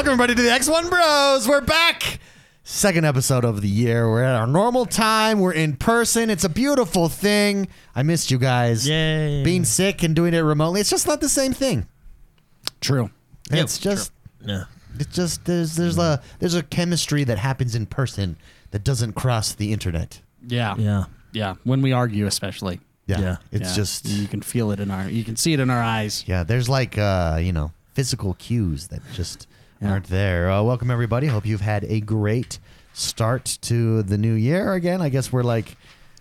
Welcome everybody to the X1 Bros. We're back. Second episode of the year. We're at our normal time. We're in person. It's a beautiful thing. I missed you guys. Yay. Being sick and doing it remotely, it's just not the same thing. True. Yep, it's just Yeah. it's just there's there's a there's a chemistry that happens in person that doesn't cross the internet. Yeah. Yeah. Yeah. When we argue, especially. Yeah. Yeah. It's Yeah. just you can feel it in our, you can see it in our eyes. yeah, there's like uh, you know, physical cues that just Yeah. aren't there. Uh, welcome everybody. Hope you've had a great start to the new year. Again, I guess we're like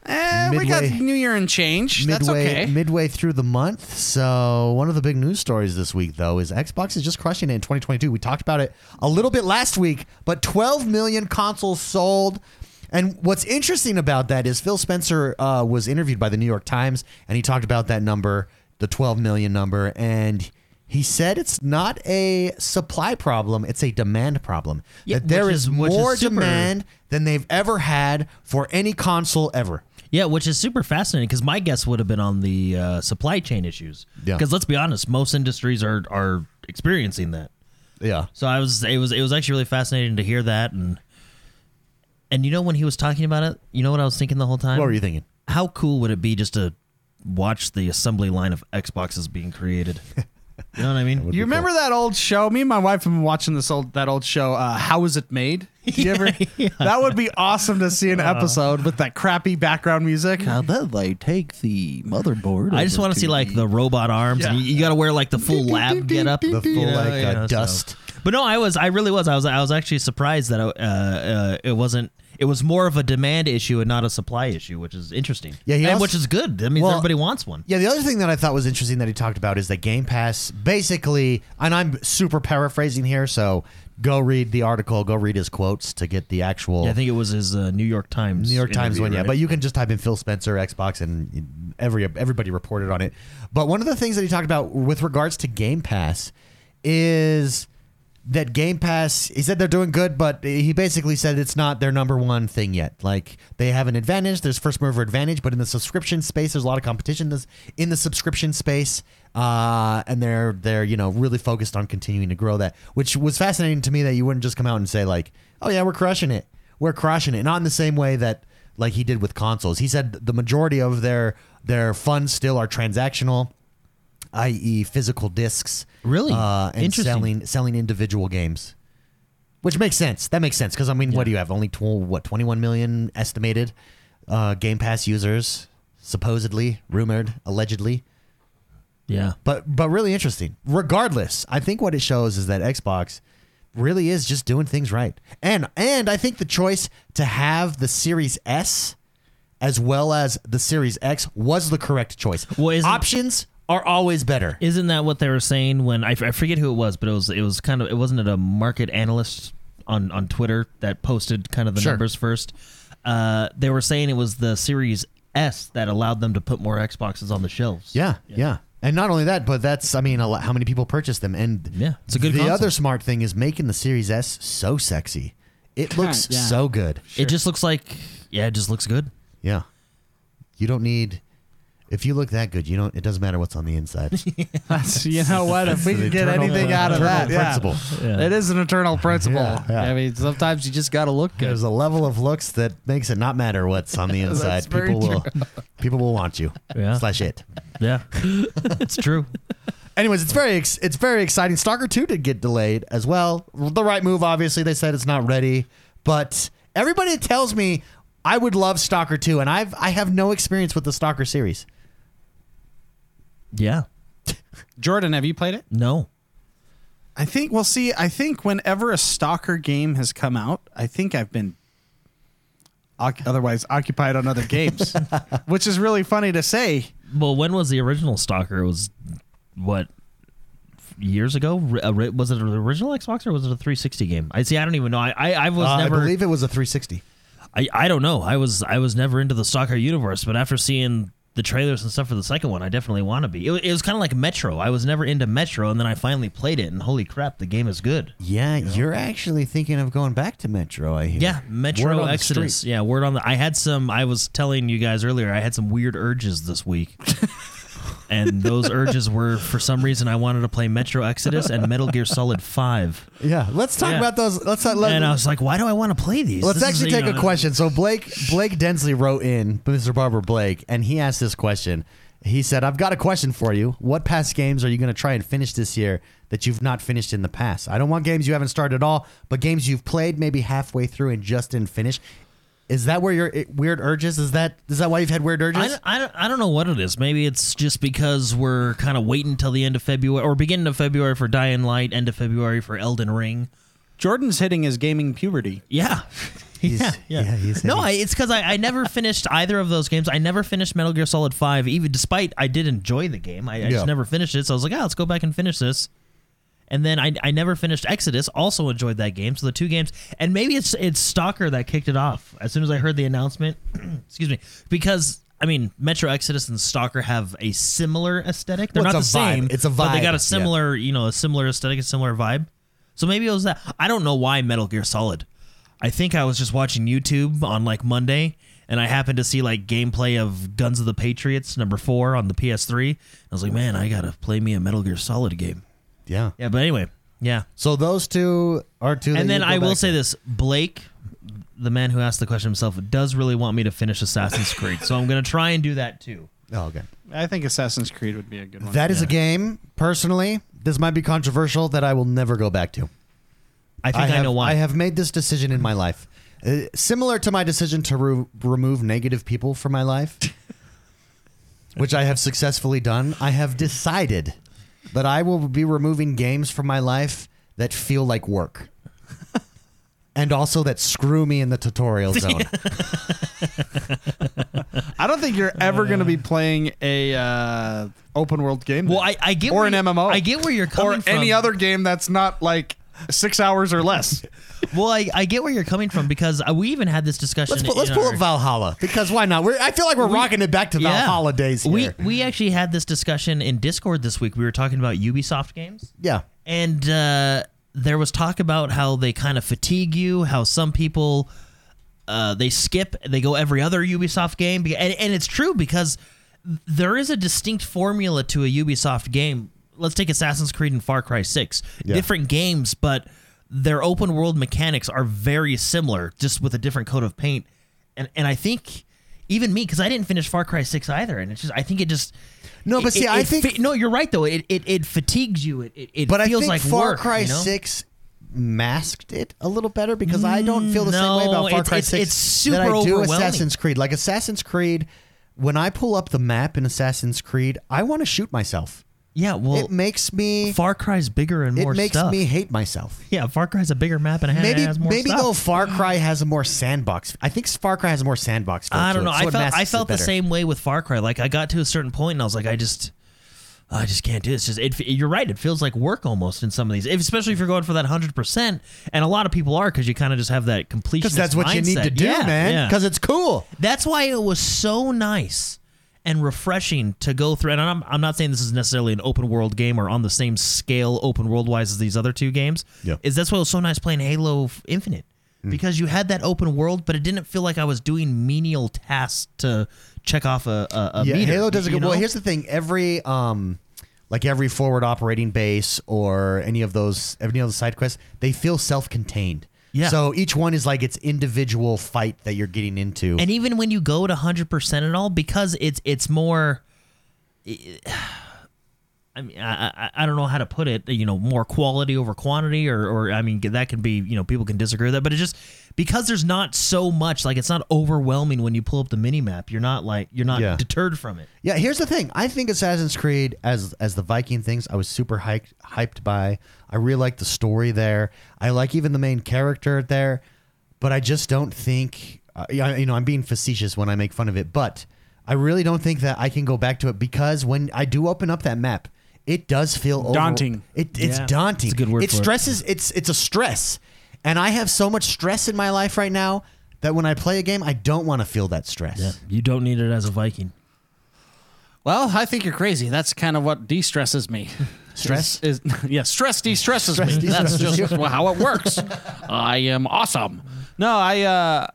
Eh, we got Midway- New Year and change. That's midway okay. midway through the month. So one of the big news stories this week, though, is Xbox is just crushing it in 2022. We talked about it a little bit last week, but 12 million consoles sold. And what's interesting about that is Phil Spencer uh, was interviewed by the New York Times, and he talked about that number, the 12 million number, and he said it's not a supply problem; it's a demand problem. Yeah, that there is is- is more super- demand than they've ever had for any console ever. Yeah, which is super fascinating because my guess would have been on the uh, supply chain issues. Yeah. Because let's be honest, most industries are are experiencing that. Yeah. So I was it was it was actually really fascinating to hear that and and you know when he was talking about it, you know what I was thinking the whole time? What were you thinking? How cool would it be just to watch the assembly line of Xboxes being created? you know what I mean? You be remember that old show? Me and my wife have been watching this old that old show. Uh, How is it made? Did you ever? That would be awesome to see an episode with that crappy background music. How then they take the motherboard. I just over want to see like the robot arms. Yeah. And you, you got to wear like the full lab get up, The full like uh, dust. But no, I was I really was I was I was actually surprised that uh, uh, it wasn't. It was more of a demand issue and not a supply issue, which is interesting. Yeah, he and also- which is good. That means Well, everybody wants one. Yeah, the other thing that I thought was interesting that he talked about is that Game Pass basically, and I'm super paraphrasing here, so go read the article, go read his quotes to get the actual Yeah, I think it was his uh, New York Times. New York Times interview, one. Yeah, right? but you can just type in Phil Spencer Xbox and every everybody reported on it. But one of the things that he talked about with regards to Game Pass is that Game Pass. He said they're doing good, but he basically said it's not their number one thing yet. Like they have an advantage. There's first mover advantage, but in the subscription space, there's a lot of competition in the subscription space. Uh, and they're they're you know really focused on continuing to grow that, which was fascinating to me that you wouldn't just come out and say like, oh yeah, we're crushing it, we're crushing it, not in the same way that like he did with consoles. He said the majority of their their funds still are transactional, i.e., physical discs. Really? uh, and Interesting. selling selling individual games, which makes sense. That makes sense because I mean, what do you have? Only tw- what twenty one million estimated uh, Game Pass users, supposedly, rumored, allegedly. yeah, But but really interesting. Regardless, I think what it shows is that Xbox really is just doing things right. And and I think the choice to have the Series S as well as the Series X was the correct choice. Well, isn't- Options are always better. isn't that what they were saying when I, f- I forget who it was, but it was it was kind of it wasn't it a market analyst on on Twitter that posted kind of the Sure. numbers first. Uh, they were saying it was the Series S that allowed them to put more Xboxes on the shelves. Yeah, yeah. And not only that, but that's I mean, a lot, how many people purchase them? And Yeah, it's a good The console. other smart thing is making the Series S so sexy. It looks Yeah. so good. It just looks like yeah, it just looks good. Yeah. You don't need. If you look that good, you don't. It doesn't matter what's on the inside. That's you know what? If we can get eternal- anything out of that, principle. Yeah. it is an eternal principle. Yeah, yeah. I mean, sometimes you just got to look good. There's a level of looks that makes it not matter what's on the inside. That's very people will people will want you. Yeah. Slash it. Yeah, it's true. Anyways, it's very ex- it's very exciting. Stalker 2 did get delayed as well. The right move, obviously. They said it's not ready, but everybody tells me I would love Stalker 2, and I've I have no experience with the Stalker series. Yeah, Jordan, have you played it? no, I think we'll see. I think whenever a stalker game has come out, I think I've been oc- otherwise occupied on other games, which is really funny to say. Well, when was the original Stalker? It was what years ago? Re- uh, Was it an original Xbox or was it a 360 game? I see. I don't even know. I I, I was Uh, never. I believe it was a 360. I, I don't know. I was I was never into the Stalker universe, but after seeing the trailers and stuff for the second one, I definitely want to be. It, it was kind of like Metro. I was never into Metro, and then I finally played it, and holy crap, the game is good. Yeah, you're actually thinking of going back to Metro. I hear. Yeah, Metro on Exodus. Yeah, word on the. I had some. I was telling you guys earlier. I had some weird urges this week. and those urges were for some reason I wanted to play Metro Exodus and Metal Gear Solid Five, Yeah, let's talk Yeah. about those. Let's not let. and I was like, why do I want to play these? Let's This actually you take know, a question. So Blake Blake Densley wrote in, Mr. Barber Blake, and he asked this question. He said, "I've got a question for you. What past games are you going to try and finish this year that you've not finished in the past? I don't want games you haven't started at all, but games you've played maybe halfway through and just didn't finish. Is that where your eh, weird urges? Is that is that why you've had weird urges? I, don't- I, don't- I don't know what it is. Maybe it's just because we're kind of waiting until the end of February or beginning of February for Dying Light, end of February for Elden Ring. Jordan's hitting his gaming puberty. Yeah. He's- yeah, yeah. yeah, he's no, hitting- I, it's because I, I never finished either of those games. I never finished Metal Gear Solid 5, even despite I did enjoy the game. I, I Yeah. just never finished it. So I was like, ah, let's go back and finish this. And then I, I never finished Exodus. Also enjoyed that game. So the two games, and maybe it's it's Stalker that kicked it off. As soon as I heard the announcement, excuse me, because I mean Metro Exodus and Stalker have a similar aesthetic. They're Well, not the vibe. same. It's a but they got a similar, you know, a similar aesthetic, a similar vibe. So maybe it was that. I don't know why Metal Gear Solid. I think I was just watching YouTube on like Monday, and I happened to see like gameplay of Guns of the Patriots number four on the PS3. I was like, man, I gotta play me a Metal Gear Solid game. Yeah. Yeah, but anyway, yeah. So those two are two. that And then you go I will back say to. this: Blake, the man who asked the question himself, does really want me to finish Assassin's Creed, so I'm gonna try and do that too. Oh, okay. I think Assassin's Creed would be a good one. That is a game. Personally, this might be controversial that I will never go back to. I think I, have, know why. I have made this decision in my life. Uh, similar to my decision to re- remove negative people from my life, which I have successfully done, I have decided that I will be removing games from my life that feel like work. And also that screw me in the tutorial zone. I don't think you're ever going to be playing a uh, open world game. well. I, I get or where an you- MMO. I get where you're or coming from. Or any other game that's not like six hours or less. Well, I, I get where you're coming from because uh, we even had this discussion. Let's, pu- in let's pull our- up Valhalla because why not? We're, I feel like we're rocking it back to Yeah. Valhalla days We here. we actually had this discussion in Discord this week. We were talking about Ubisoft games, yeah. and uh, there was talk about how they kind of fatigue you. How some people uh, they skip, they go every other Ubisoft game, and, and it's true because there is a distinct formula to a Ubisoft game. Let's take Assassin's Creed and Far Cry Six, Yeah. different games, but their open world mechanics are very similar, just with a different coat of paint. And and I think even me, because I didn't finish Far Cry Six either, and it's just I think it just No, but it- see, it- I it think- fa- no, you're right though. It it, it fatigues you. It it, But feels I think like Far work, Cry you know? Six masked it a little better because I don't feel the same way about mm, Far it's- Cry it's- Six it's super that I do. Assassin's Creed. Like Assassin's Creed, when I pull up the map in Assassin's Creed, I want to shoot myself. Yeah, well, it makes me. Far Cry's bigger and more. Stuff. It makes stuff. me hate myself. yeah, Far Cry's a bigger map and it Maybe has more maybe stuff. though Far Cry has a more sandbox. I think Far Cry has a more sandbox. I don't know. I felt I felt the same way with Far Cry. Like I got to a certain point and I was like, I just. I just can't do this. Just it, you're right. It feels like work almost in some of these, if, especially if you're going for that hundred percent. And a lot of people are because you kind of just have that completion. Because that's what you need to do, yeah, man. yeah. Because it's cool. That's why it was so nice and refreshing to go through. And I'm, I'm not saying this is necessarily an open world game or on the same scale open world wise as these other two games. Yeah. Is that's why it was so nice playing Halo Infinite because you had that open world, but it didn't feel like I was doing menial tasks to check off a, a, a yeah, meter. Halo does a good. Well, here's the thing: every um, like every forward operating base or any of those any of the side quests, they feel self-contained. Yeah. So each one is like its individual fight that you're getting into. and even when you go to hundred percent and all, because it's it's more. I mean, I, I I don't know how to put it. You know, more quality over quantity, or or I mean, that can be you know people can disagree with that, but it just because there's not so much like it's not overwhelming when you pull up the mini map. You're not like you're not Yeah. deterred from it. Yeah, here's the thing. I think Assassin's Creed as as the Viking things, I was super hyped hyped by. I really like the story there. I like even the main character there, but I just don't think uh, yeah, you know, I'm being facetious when I make fun of it, but I really don't think that I can go back to it because when I do open up that map, it does feel over- Daunting. It, it's Yeah. daunting. It's a good word It for it. stresses. It's it's a stress, and I have so much stress in my life right now that when I play a game, I don't want to feel that stress. you don't need it as a Viking. Well, I think you're crazy. That's kind of what de-stresses me. Stress? is, is yeah, stress de-stresses Stress me. That's de-stresses just you. how it works. I am awesome. No, I uh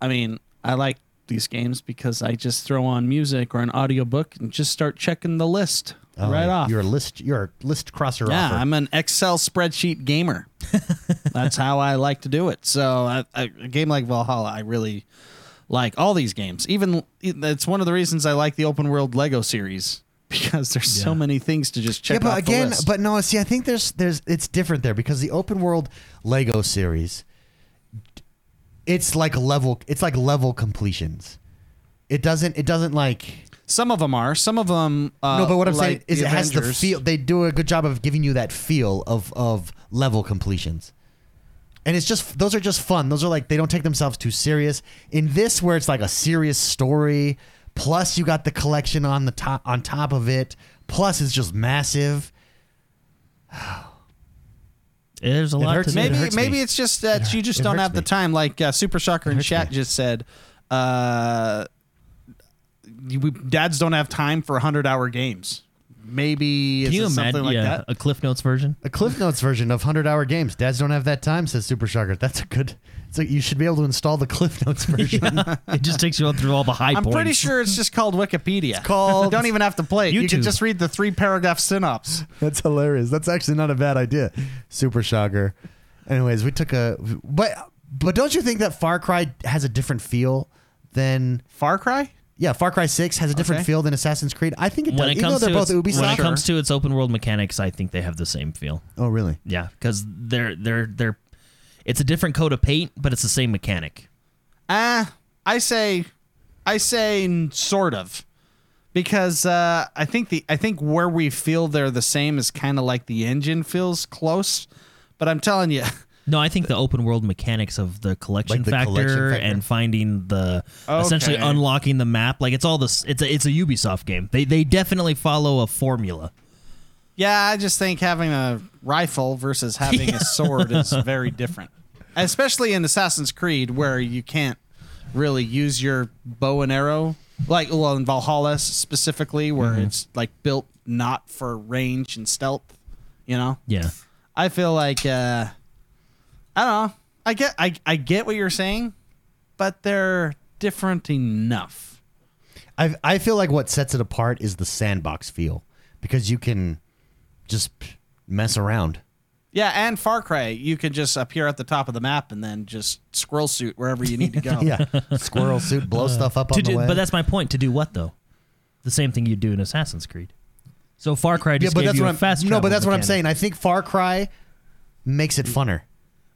I mean, I like these games because I just throw on music or an audiobook and just start checking the list Oh, right off. You're a list. You're a list crosser. yeah, offer. I'm an Excel spreadsheet gamer. That's how I like to do it. So I, I, a game like Valhalla, I really like all these games. Even it's one of the reasons I like the open world Lego series because there's so many things to just check. yeah, but again, but no. See, I think there's there's it's different there because the open world Lego series, it's like level. It's like level completions. It doesn't. It doesn't like. Some of them are. Some of them. Uh, no, but what I'm like saying is, the it has the Avengers. feel. They do a good job of giving you that feel of of level completions. And it's just those are just fun. Those are like they don't take themselves too serious. In this, where it's like a serious story, plus you got the collection on the top on top of it, plus it's just massive. There's a It lot hurts to me. do. Maybe hurts maybe me. it's just that It you just it don't hurts have the me. time. Like uh, Super Shocker in hurts chat me. just said, uh, we, dads don't have time for hundred hour games. Maybe Can it's you something imagine like yeah, that. a Cliff Notes version? A Cliff Notes version of Hundred Hour Games. Dads don't have that time, says Super Shocker. That's a good. It's like you should be able to install the Cliff Notes version. it just takes you through all the high points. I'm points. pretty sure it's just called Wikipedia. It's called- don't even have to play it. You can just read the three paragraph synopsis. That's hilarious. That's actually not a bad idea. Super Shocker. Anyways, we took a but but don't you think that Far Cry has a different feel than Far Cry? Yeah Far Cry Six has a different Okay. feel than Assassin's Creed? I think it does. when it Even though comes they're to both its, Ubisoft. when it comes to its open world mechanics, I think they have the same feel. oh really? Yeah, because they're they're they're it's a different coat of paint, but it's the same mechanic. Ah, I say, I say n- sort of, because uh, I think the I think where we feel they're the same is kind of like the engine feels close, but I'm telling you, No, I think the open world mechanics of the collection, Like the factor, collection factor? and finding the essentially unlocking the map, like it's all this. It's a it's a Ubisoft game. They they definitely follow a formula. yeah, I just think having a rifle versus having a sword is very different, especially in Assassin's Creed where you can't really use your bow and arrow. Like well, in Valhalla specifically, where it's like built not for range and stealth, you know. Yeah, I feel like uh I don't know. I get I I get what you're saying, but they're different enough. I I feel like what sets it apart is the sandbox feel because you can just mess around. Yeah, and Far Cry, you can just appear at the top of the map and then just squirrel suit wherever you need to go. Yeah, squirrel suit, blow uh, stuff up to on the way. but that's my point. To do what though? The same thing you do in Assassin's Creed. So Far Cry yeah, but gave that's you what a I'm fast no, but that's what I'm saying. I think Far Cry makes it funner.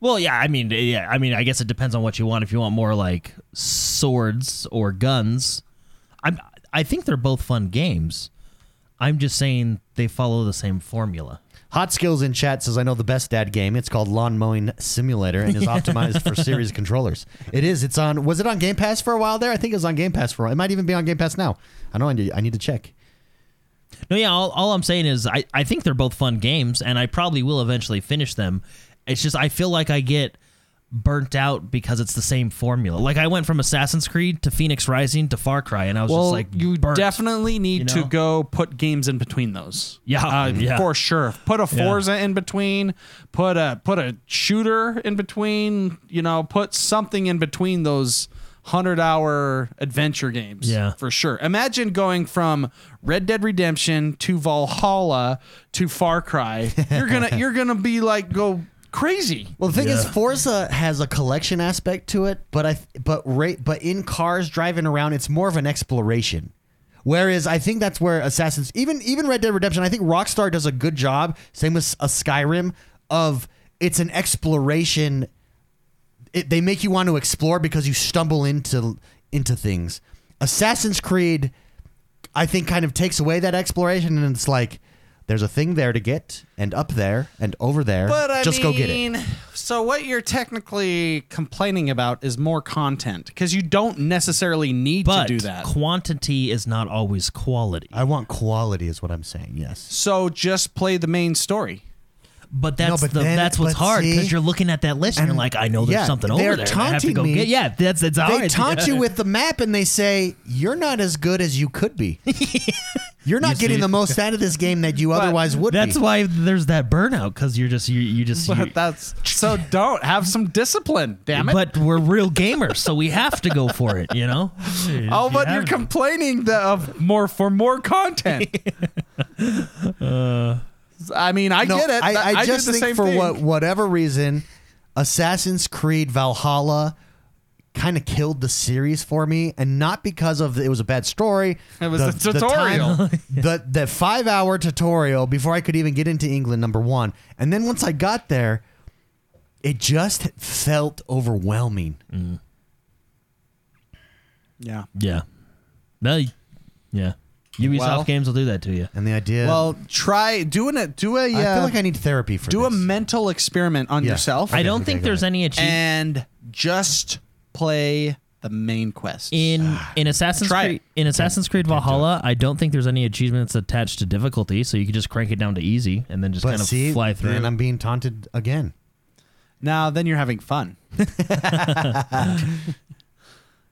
Well, yeah, I mean, yeah, I mean, I guess it depends on what you want. If you want more like swords or guns, I'm, I think they're both fun games. I'm just saying they follow the same formula. Hot Skills in chat says, I know the best dad game. It's called Lawn Mowing Simulator and is optimized for series controllers. It is. It's on, was it on Game Pass for a while there? I think it was on Game Pass for a while. It might even be on Game Pass now. I know I need, I need to check. No, yeah, all, all I'm saying is I, I think they're both fun games, and I probably will eventually finish them. It's just I feel like I get burnt out because it's the same formula. Like I went from Assassin's Creed to Fenyx Rising to Far Cry, and I was Well, just like, you burnt. definitely need you to go put games in between those. Yeah, uh, yeah. for sure. Put a Yeah. Forza in between. Put a put a shooter in between. You know, put something in between those hundred hour adventure games. Yeah. for sure. Imagine going from Red Dead Redemption to Valhalla to Far Cry. You're gonna you're gonna be like go crazy. Well, the thing is, Forza has a collection aspect to it, but I but rate but in cars driving around, it's more of an exploration. Whereas I think that's where Assassins, even even Red Dead Redemption, I think Rockstar does a good job. Same with a Skyrim of it's an exploration. It, they make you want to explore because you stumble into into things. Assassin's Creed, I think, kind of takes away that exploration, and it's like there's a thing there to get, and up there, and over there. But I just mean, go get it. So what you're technically complaining about is more content because you don't necessarily need but to do that. quantity is not always quality. I want quality, is what I'm saying. Yes. so just play the main story. But that's but the, then- that's what's but hard see- because you're looking at that list and, and- you're like, I know there's yeah, something they're over there. and I have to taunting go me. get. Yeah, that's it's hard. They taunt you with the map, and they say you're not as good as you could be. You're not You getting see? the most out of this game that you otherwise would That's be. why there's that burnout because you're just you, you just. But you- that's so don't have some discipline, damn it. but we're real gamers, so we have to go for it. You know. oh, but You you're complaining the, of more for more content. Uh, I mean, I No, get it. I, I, did just think for what whatever reason, Assassin's Creed Valhalla kind of killed the series for me, and not because of the, it was a bad story. It was the tutorial. time- the the five hour tutorial before I could even get into England. Number one, and then once I got there, it just felt overwhelming. Mm. Yeah. Yeah. No. Yeah. Ubisoft Well- games will do that to you. And the idea, Well, try doing it. Do a I uh, feel like I need therapy for do a this. mental experiment on Yeah. yourself, I don't okay, think got there's it. any achievement and just play the main quest. in in Assassin's Try Creed it. in Assassin's Creed Valhalla. I don't think there's any achievements attached to difficulty, so you can just crank it down to easy and then just but kind of see, fly through. then I'm being taunted again. now, then you're having fun.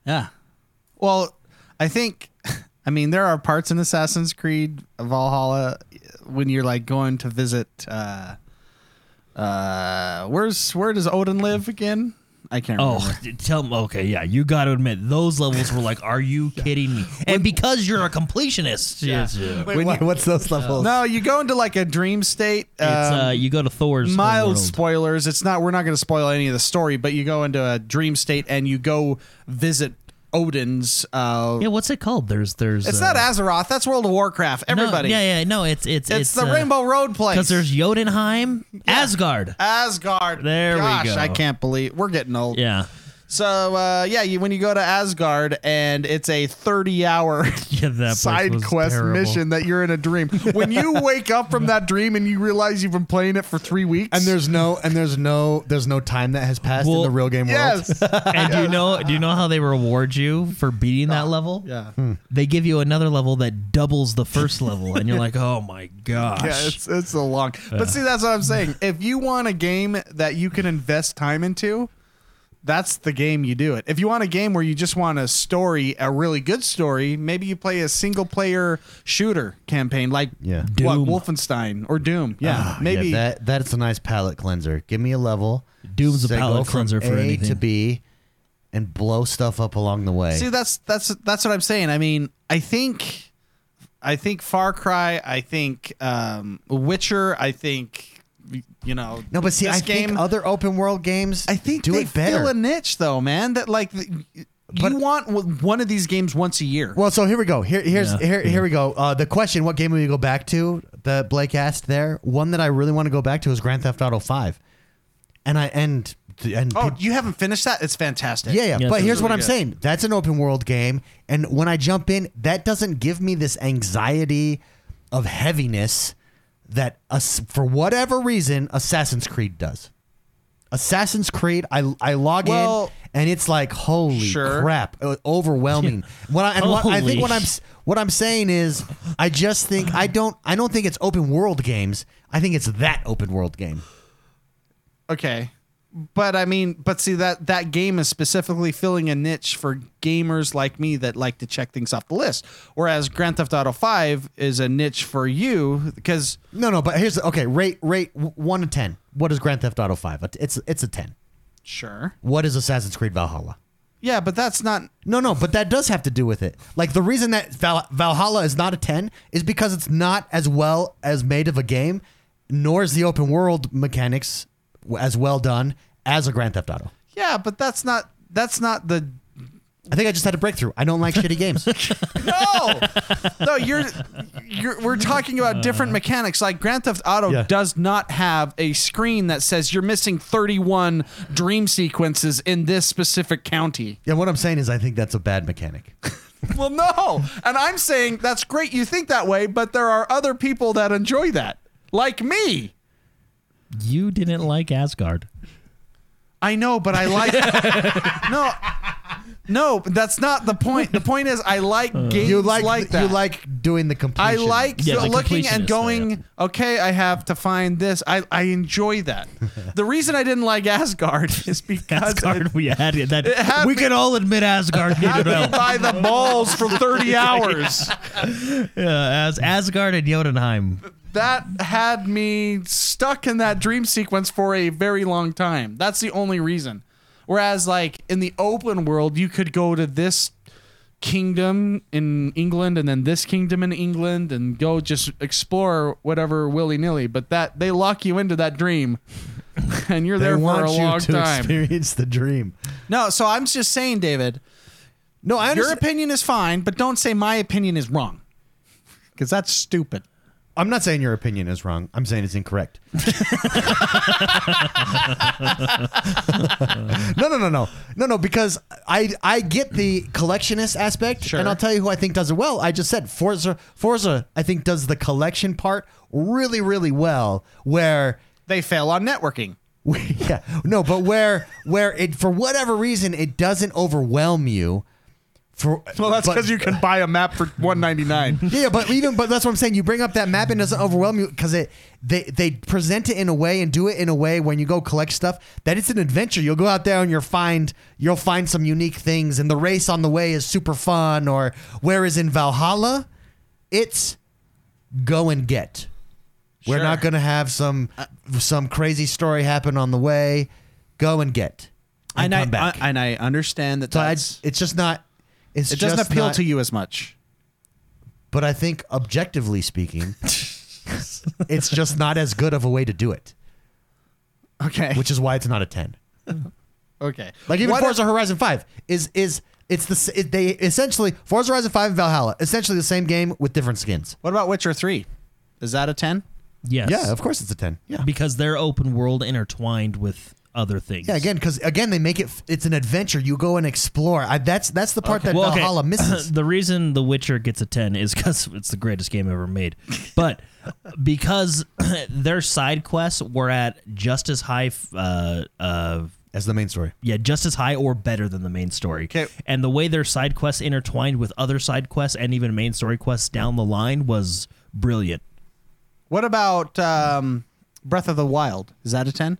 yeah. Well, I think. I mean, there are parts in Assassin's Creed Valhalla when you're like going to visit. Uh, uh, where's where does Odin live again? I can't remember. Oh, tell me. Okay, yeah, you got to admit those levels were like, "Are you kidding me?" And because you're a completionist, it's, uh, Wait, When what- you- what's those levels? No, you go into like a dream state. it's, uh, um, you go to Thor's mild homeworld. spoilers. It's not. We're not going to spoil any of the story, but you go into a dream state and you go visit Odin's. Uh, Yeah, what's it called? There's there's. it's uh, not Azeroth. That's World of Warcraft. no, Everybody. yeah, yeah, no, it's it's It's, it's, the uh, Rainbow Road place. because there's Jotunheim, Asgard. Asgard. There we Gosh, go. I can't believe we're getting old. Yeah, So uh, yeah, you, when you go to Asgard and it's a 30 hour yeah, side quest terrible. mission that you're in a dream. When you wake up from that dream and you realize you've been playing it for three weeks, And there's no and there's no there's no time that has passed in the real game world. yes, And do you know do you know how they reward you for beating that level? yeah. They give you another level that doubles the first level, and you're like, oh my gosh. Yeah, it's it's a long. But see, that's what I'm saying. If you want a game that you can invest time into, that's the game you do it. If you want a game where you just want a story, a really good story, maybe you play a single player shooter campaign like Yeah. what Doom. Wolfenstein or Doom. Yeah, Ah, maybe yeah, that that's a nice palate cleanser. Give me a level. Doom's a say palate go from cleanser for A anything. to B, and blow stuff up along the way. See, that's that's that's what I'm saying. I mean, I think, I think Far Cry. I think um, Witcher. I think you know. no, but see, this I game. think other open world games. I think do they it better. fill a niche though, man. That like But- you want one of these games once a year. Well, so here we go. Here, here's Yeah. here, here we go. Uh, the question: What game will you go back to? That Blake asked there. One that I really want to go back to is Grand Theft Auto Five, and I and and oh, peop- you haven't finished that? It's fantastic. yeah, yeah. Yeah, but it's here's what I'm good. saying: that's an open world game, and when I jump in, that doesn't give me this anxiety of heaviness that us for whatever reason Assassin's Creed does. Assassin's Creed, I I log Well, in and it's like holy sure. crap, uh, overwhelming. What I, and what, I think what I'm what I'm saying is I just think I don't I don't think it's open world games. I think it's that open world game. Okay. But I mean, but see that that game is specifically filling a niche for gamers like me that like to check things off the list. Whereas Grand Theft Auto 5 is a niche for you because No, no, but here's the, okay. Rate rate one to ten. What is Grand Theft Auto Five? It's it's a ten. sure. What is Assassin's Creed Valhalla? Yeah, but that's not No, no, but that does have to do with it. Like the reason that Val- Valhalla is not a 10 is because it's not as well as made of a game, nor is the open world mechanics as well done as a Grand Theft Auto. Yeah, but that's not that's not the I think I just had a breakthrough. I don't like shitty games. no, no. You're, you're. We're talking about different uh. mechanics. Like Grand Theft Auto Yeah. does not have a screen that says you're missing 31 dream sequences in this specific county. Yeah, what I'm saying is I think that's a bad mechanic. Well, no, and I'm saying that's great. You think that way, but there are other people that enjoy that, like me. You didn't like Asgard. I know, but I like no. No, that's not the point. The point is, I like uh, games You like, like that. you like doing the complete. I completion. like Yeah, so the looking completionist, and going. Okay, I have to find this. I I enjoy that. the reason I didn't like Asgard is because Asgard, it we had it. That it had we me- can all admit Asgard had needed me help. by the balls for thirty hours. Yeah, as Asgard and Jotunheim. That had me stuck in that dream sequence for a very long time. That's the only reason. Whereas, like in the open world, you could go to this kingdom in England and then this kingdom in England and go just explore whatever willy nilly. But that they lock you into that dream, and you're there for want a you long to time. experience the dream. No, so I'm just saying, David, No, I your understand. opinion is fine, but don't say my opinion is wrong, because that's stupid. I'm not saying your opinion is wrong. I'm saying it's incorrect. no, no, no, no, no, no. Because I I get the collectionist aspect, Sure. and I'll tell you who I think does it well. I just said Forza. Forza, I think does the collection part really, really well. Where They fail on networking. yeah, no, but where where it for whatever reason it doesn't overwhelm you. For Well, that's because you can buy a map for 199. yeah, but even but that's what I'm saying. You bring up that map and it doesn't overwhelm you because it they they present it in a way and do it in a way when you go collect stuff that it's an adventure. You'll go out there and you'll find you'll find some unique things and the race on the way is super fun. Or whereas in Valhalla, it's go and get. We're Sure. not gonna have some some crazy story happen on the way. Go and get. And, and I, come back. I- and I understand that so I, it's just not. It's it doesn't just appeal not- to you as much. but I think objectively speaking, it's just not as good of a way to do it, Okay. which is why it's not a ten. okay. Like even What Forza Horizon Five is is it's the s- it, they essentially Forza Horizon Five and Valhalla essentially the same game with different skins. What about Witcher 3? Is that a 10? Yes. Yeah, of course it's a ten. Yeah, Because they're open world intertwined with other things. yeah. Again, because again they make it it's an adventure. You go and explore. I, that's that's the part that Well, okay. Valhalla misses. the reason The Witcher gets a 10 is because it's the greatest game ever made. But because their side quests were at just as high, uh, uh, as the main story. yeah, just as high or better than the main story. Okay. And the way their side quests intertwined with other side quests and even main story quests down the line was brilliant. What about um, Breath of the Wild? Is that a 10?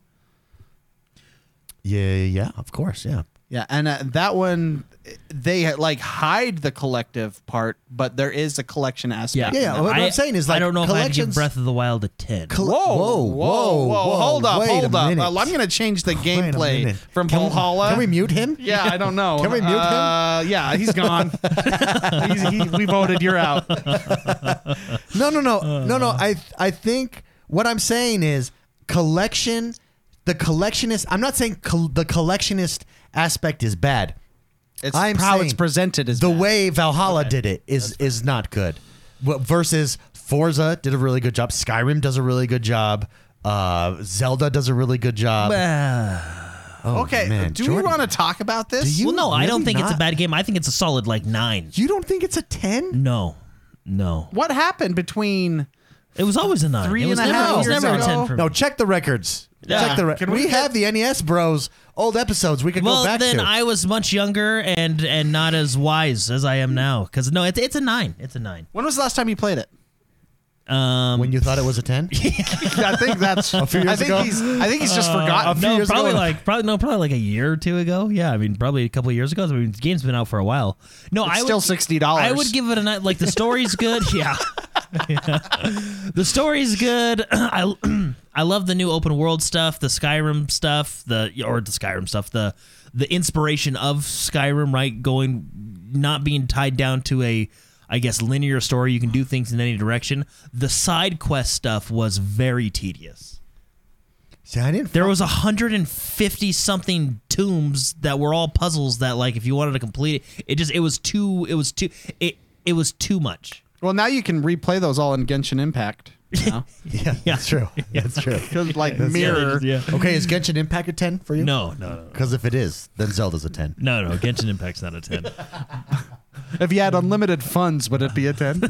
Yeah, yeah, of course, yeah. Yeah, and uh, that one they like hide the collective part, but there is a collection aspect. Yeah, yeah, what I'm saying is, like, I don't know if I'd give Breath of the Wild a 10. Col- Whoa, whoa, whoa, whoa, Hold up, wait hold up. Uh, I'm going to change the gameplay from Can we- Valhalla. Can we mute him? Yeah, I don't know. Can we mute him? uh, Yeah, he's gone. he's, he, we voted. You're out. No, no, no, no, no. I I think what I'm saying is collection. The collectionist. I'm not saying col- the collectionist aspect is bad. It's I'm how it's presented is The bad. way Valhalla did it is is not good. Well, Versus Forza did a really good job. Skyrim does a really good job. Uh, Zelda does a really good job. Oh, Okay, man. do we want to talk about this? Do you- well, no, I don't really think it's a bad game. I think it's a solid like 9. You don't think it's a ten? No. No. What happened between? It was always a 9. Three it was and a never, half it was years never a 10 for me. No, check the records. Yeah. Check the re- Can we, we have the NES Bros old episodes. We could well, go back Well, then to. I was much younger and and not as wise as I am now. Because no, it's it's a nine. It's a nine. When was the last time you played it? Um, when you thought it was a ten. I think that's. a few years I think ago? he's. I think he's just forgotten. A few no, years probably ago. like probably no, probably like a year or two ago. Yeah, I mean, probably a couple of years ago. I mean, the game's been out for a while. No, It's I still would, sixty dollars. I would give it a nine. Like the story's good. Yeah. Yeah. The story's good. I I love the new open world stuff, the Skyrim stuff, the or the Skyrim stuff, the the inspiration of Skyrim, right? Going not being tied down to a I guess linear story. You can do things in any direction. The side quest stuff was very tedious. See, I didn't. There was 150 something tombs that were all puzzles that like if you wanted to complete it, it just it was too it was too it it was too much. Well, now you can replay those all in Genshin Impact. You know? yeah, that's true. That's true. Because like mirror. Yeah. Okay, is Genshin Impact a ten for you? No, no, no. Because if it is, then Zelda's a ten. No, no, Genshin Impact's not a 10. If you had unlimited funds, would it be a ten?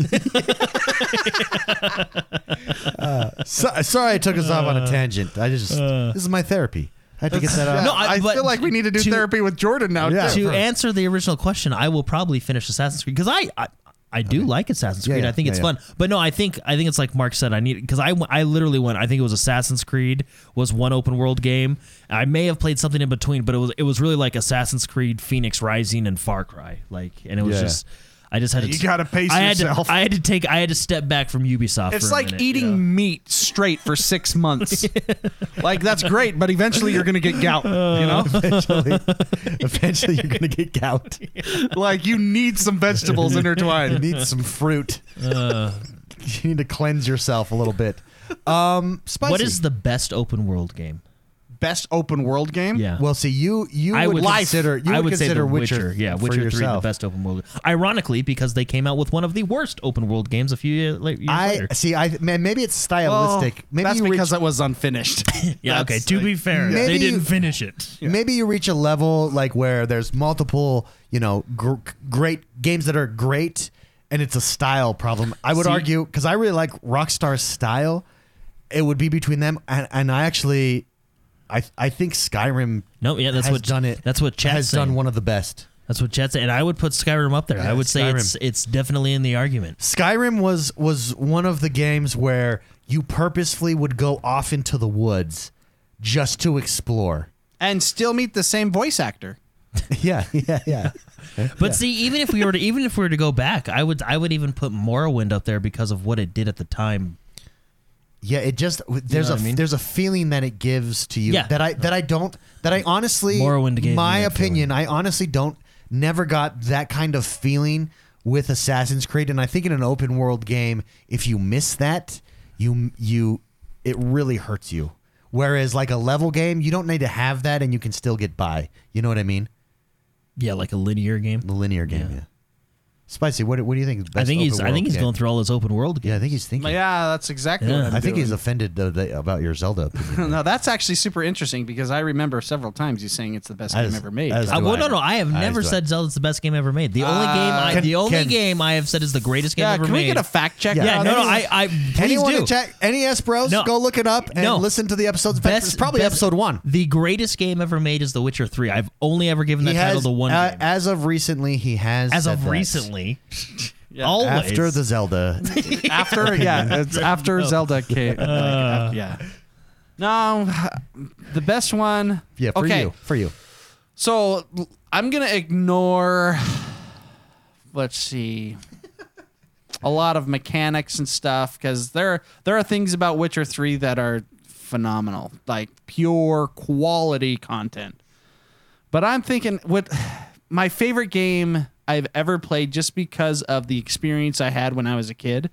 Uh, so, sorry, I took us off on a uh, tangent. I just uh, this is my therapy. I had to get that out. No, I, I- but feel like we need to do to- therapy with Jordan now. Yeah. too. to answer the original question, I will probably finish Assassin's Creed because I, I I do like Assassin's Creed. yeah, I think yeah, it's yeah. fun. But no, I think I think it's like Mark said. I need because I I literally went. I think it was Assassin's Creed was one open world game. I may have played something in between, but it was it was really like Assassin's Creed, Fenyx Rising, and Far Cry. Like, and it was Yeah. just. I just had to. You gotta pace I had yourself. To, I had to take. I had to step back from Ubisoft. It's for a like minute, eating you know? meat straight for six months. like that's great, but eventually you're gonna get gout. You know, eventually, eventually you're gonna get gout. like you need some vegetables intertwined. You need some fruit. Uh, You need to cleanse yourself a little bit. Um, spicy. what is the best open world game? Best open world game. Yeah. Well, see, you you I would, would consider you I would, would say consider The Witcher, Witcher. Yeah, for Witcher Three, the best open world. Ironically, because they came out with one of the worst open world games a few years, late, years I see. I man, maybe it's Well, stylistic. Oh, maybe that's you because reach, it was unfinished. Yeah. Okay. To like- be fair, Maybe they didn't finish it. maybe you reach a level like where there's multiple, you know, gr- great games that are great, and it's a style problem. I would See- argue because I really like Rockstar's style. It would be between them, and, and I actually, I I think Skyrim No. Yeah. That's has what done it. That's what Chat has done one of the best. That's what Chat said, and I would put Skyrim up there. Yeah, I would say Skyrim. it's it's definitely in the argument. Skyrim was was one of the games where you purposefully would go off into the woods just to explore. and still meet the same voice actor. yeah, yeah, yeah. But see, even if we were to even if we were to go back, I would I would even put Morrowind up there because of what it did at the time. Yeah, it just there's know a what I mean? there's a feeling that it gives to you Yeah. that I that I don't that I honestly Morrowind gave me my that opinion I honestly don't never got that kind of feeling with Assassin's Creed and I think in an open world game if you miss that you you it really hurts you whereas like a level game you don't need to have that and you can still get by you know what I mean Yeah, like a linear game. the linear game yeah, Yeah. Spicy what what do you think is the I think he's I think he's game? going through all his open world games. yeah I think he's thinking Yeah, that's exactly Yeah. what I'm I think doing. he's offended though, that, about your Zelda opinion. no, that's actually super interesting because I remember several times you saying it's the best As- game ever made. as- Uh, well, I. no, no. I have never do I. said Zelda's the best game ever made. The only Uh, game, I, Can- the only can- game I have said is the greatest game yeah, ever made. can we made. get a fact check? Yeah, yeah, no, no. this? I, I please Anyone do. to check NES Bros? No. Go look it up and No. listen to the episodes. Best- it's probably best- episode one. The greatest game ever made is The Witcher Three. I've only ever given that title to one uh, as of recently, he has As of that. Recently, always After the Zelda, after yeah, it's after Zelda came. like, uh, yeah. No, the best one. yeah, for okay, you, for you. So l- I'm gonna ignore. Let's see. A lot of mechanics and stuff because there there are things about Witcher Three that are phenomenal, like pure quality content. But I'm thinking what my favorite game I've ever played just because of the experience I had when I was a kid.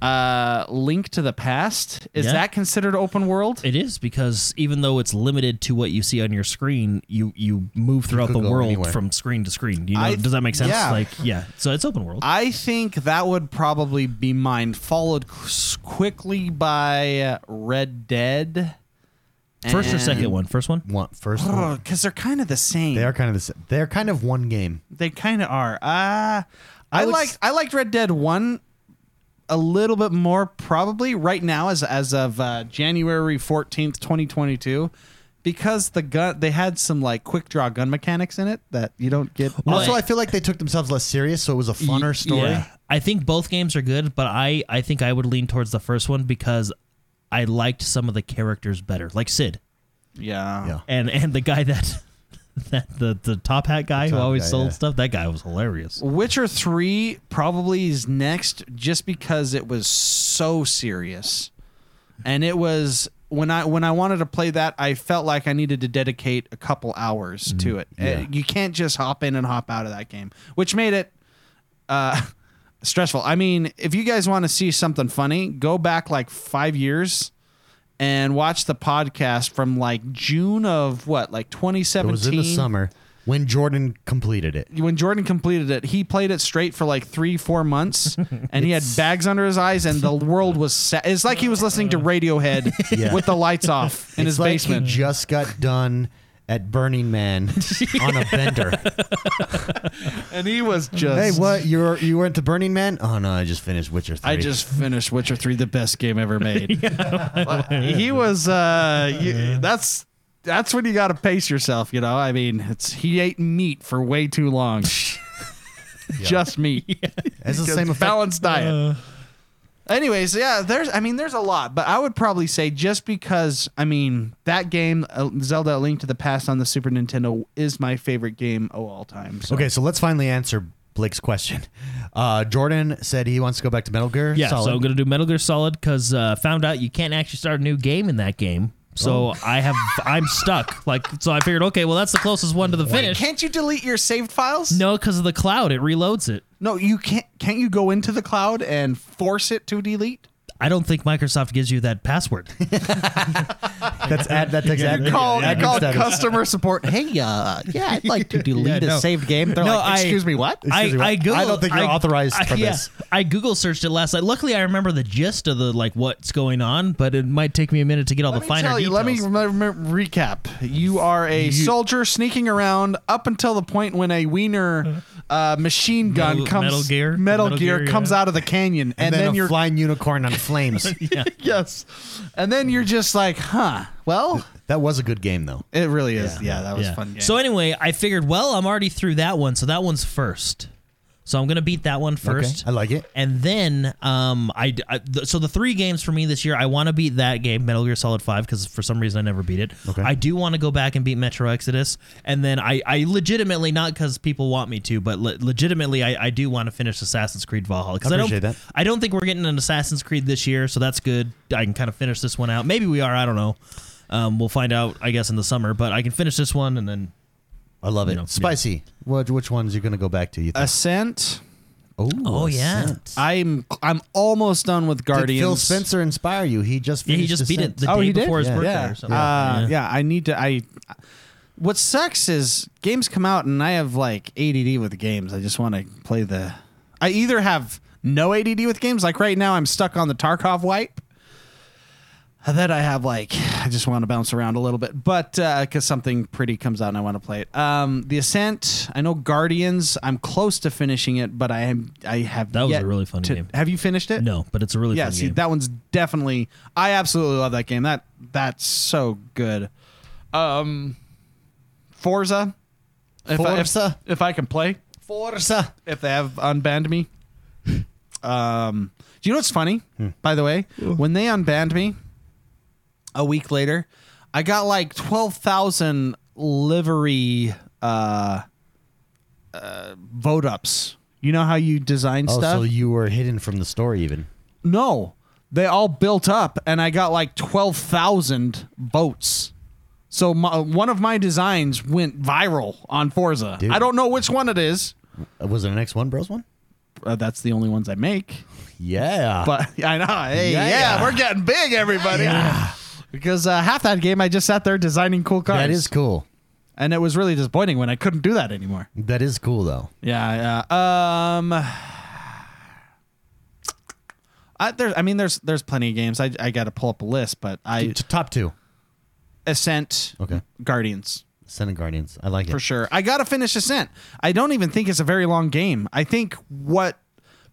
Uh, Link to the Past is Yeah. that considered open world? It is because even though it's limited to what you see on your screen, you you move throughout could the world anywhere. from screen to screen. You know, I- does that make sense? yeah. Like, yeah. So it's open world. I think that would probably be mine, followed qu- quickly by uh, Red Dead. First or second one? First one. One, first one. Because they're kind of the same. They are kind of the same. They're kind of one game. They kind of are. Uh, I, I would like. s- I liked Red Dead One a little bit more, probably right now, as as of uh, January fourteenth, twenty twenty two. Because the gun, they had some like quick draw gun mechanics in it that you don't get. Well, also, I- I feel like they took themselves less serious, so it was a funner story. Yeah. I think both games are good, but I I think I would lean towards the first one because I liked some of the characters better, like Sid yeah. Yeah. and and the guy that that the the top hat guy who top always guy, sold yeah. stuff. That guy was hilarious. Witcher 3 probably is next just because it was so serious. And it was when I when I wanted to play that, I felt like I needed to dedicate a couple hours to it. yeah. Uh, you can't just hop in and hop out of that game, which made it uh stressful. I mean, if you guys want to see something funny, go back like 5 years and watch the podcast from like June of what, like 2017. It was in the summer when Jordan completed it. when Jordan completed it, he played it straight for like three, four months, and he had bags under his eyes, and the world was. Sa- it's like he was listening to Radiohead Yeah. with the lights off in it's his like basement. he just got done at Burning Man on a bender. and he was just. hey, what? You were you went to Burning Man? Oh no, I just finished Witcher three. I just finished Witcher Three, the best game ever made. he was. uh you- That's that's when you got to pace yourself. You know, I mean, it's he ate meat for way too long. Just meat. It's the same effect. balanced diet. Anyways, yeah, there's I mean there's a lot, but I would probably say just because I mean that game uh, Zelda: A Link to the Past on the Super Nintendo is my favorite game of all time. So. Okay, so let's finally answer Blake's question. Uh, Jordan said he wants to go back to Metal Gear. Yeah, Solid. so I'm gonna do Metal Gear Solid because uh, found out you can't actually start a new game in that game. So oh. I have I'm stuck. Like so, I figured okay, well that's the closest one to the Wait, finish. can't you delete your saved files? No, because of the cloud, it reloads it. No, you can't. Can't you go into the cloud and force it to delete? I don't think Microsoft gives you that password. That's ad, that takes ad, Call, admin call status. customer support. Hey, uh, yeah, I'd like to delete no. a saved game. They're No, like, I- Excuse me, what? I, Excuse me, I, what? Google, I don't think you're authorized I- for yeah, this. I Google searched it last night. Luckily, I remember the gist of the like what's going on, but it might take me a minute to get all Let the finer tell you, details. let me rem- rem- recap. You are a soldier sneaking around up until the point when a wiener uh, machine gun Metal- comes. Metal Gear? Metal, Metal Gear, Gear, comes yeah. out of the canyon, and, and, then, then, a you're flying unicorn on flames. yes, and then you're just like, huh? Well, that was a good game though. it really is. Yeah, that was a fun game. So anyway, I figured, well, I'm already through that one, so that one's first. So I'm gonna beat that one first. Okay, I like it. And then, um, I, I- th- so the three games for me this year, I want to beat that game, Metal Gear Solid Five, because for some reason I never beat it. Okay. I do want to go back and beat Metro Exodus, and then I, I legitimately not because people want me to, but le- legitimately I, I do want to finish Assassin's Creed Valhalla I, Appreciate don't, that. I don't think we're getting an Assassin's Creed this year, so that's good. I can kind of finish this one out. Maybe we are. I don't know. Um, we'll find out, I guess, in the summer. But I can finish this one, and then I love it. You know, Spicy. What? Which ones you gonna go back to? You think? Ascent. oh, Oh, yeah. Ascent. I'm I'm almost done with Did Guardians. Phil Spencer inspire you? He just yeah, he finished just beat it Ascent. the Oh, day he did? before his Yeah. birthday yeah. or something. Uh, yeah. I need to. I. What sucks is games come out and I have like ADD with the games. I just want to play the. I either have no ADD with games, like right now I'm stuck on the Tarkov wipe. And then I have like I just want to bounce around a little bit, but because something pretty comes out and I want to play it. Um, the Ascent, I know Guardians. I'm close to finishing it, but I am I have That was yet a really fun to- game. Have you finished it? No, but it's a really yeah, fun see, game. that one's definitely. I absolutely love that game. That that's so good. Um, Forza. If I, if, Forza? if I can play, Forza. if they have unbanned me. Um, do you know what's funny? Hmm. By the way, when they unbanned me, a week later, I got like twelve thousand livery uh, uh, vote ups. You know how you design Oh, stuff? so you were hidden from the store even. No, they all built up, and I got like twelve thousand votes. So my, one of my designs went viral on Forza. Dude. I don't know which one it is. Uh, Was it an X One Bros one? Uh, that's the only ones I make. Yeah. But I know, hey, Yeah, yeah, yeah. we're getting big, everybody. Because uh, half that game, I just sat there designing cool cars. that is cool. and it was really disappointing when I couldn't do that anymore. That is cool though. Yeah, yeah. Um, I, there, I mean, there's there's plenty of games. I I got to pull up a list, but I top two. Ascent, Okay. Guardians Senate Guardians. I like it. for sure. I got to finish Ascent. I don't even think it's a very long game. I think what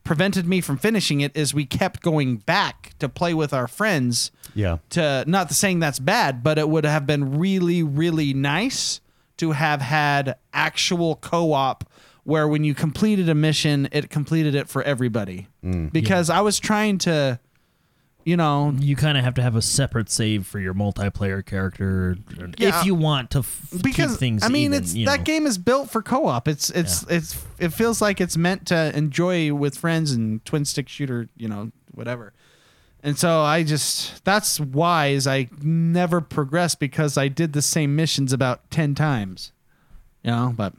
prevented me from finishing it is we kept going back to play with our friends. Yeah. To not saying that's bad, but it would have been really really nice to have had actual co-op where when you completed a mission, it completed it for everybody. Mm, because I was trying to, you know, you kind of have to have a separate save for your multiplayer character Yeah. if you want to f- because keep things. I mean, even, it's you that know. game is built for co-op. It's it's it's it feels like it's meant to enjoy with friends and twin stick shooter, you know, whatever. And so I just that's why is I never progressed because I did the same missions about 10 times. You know, but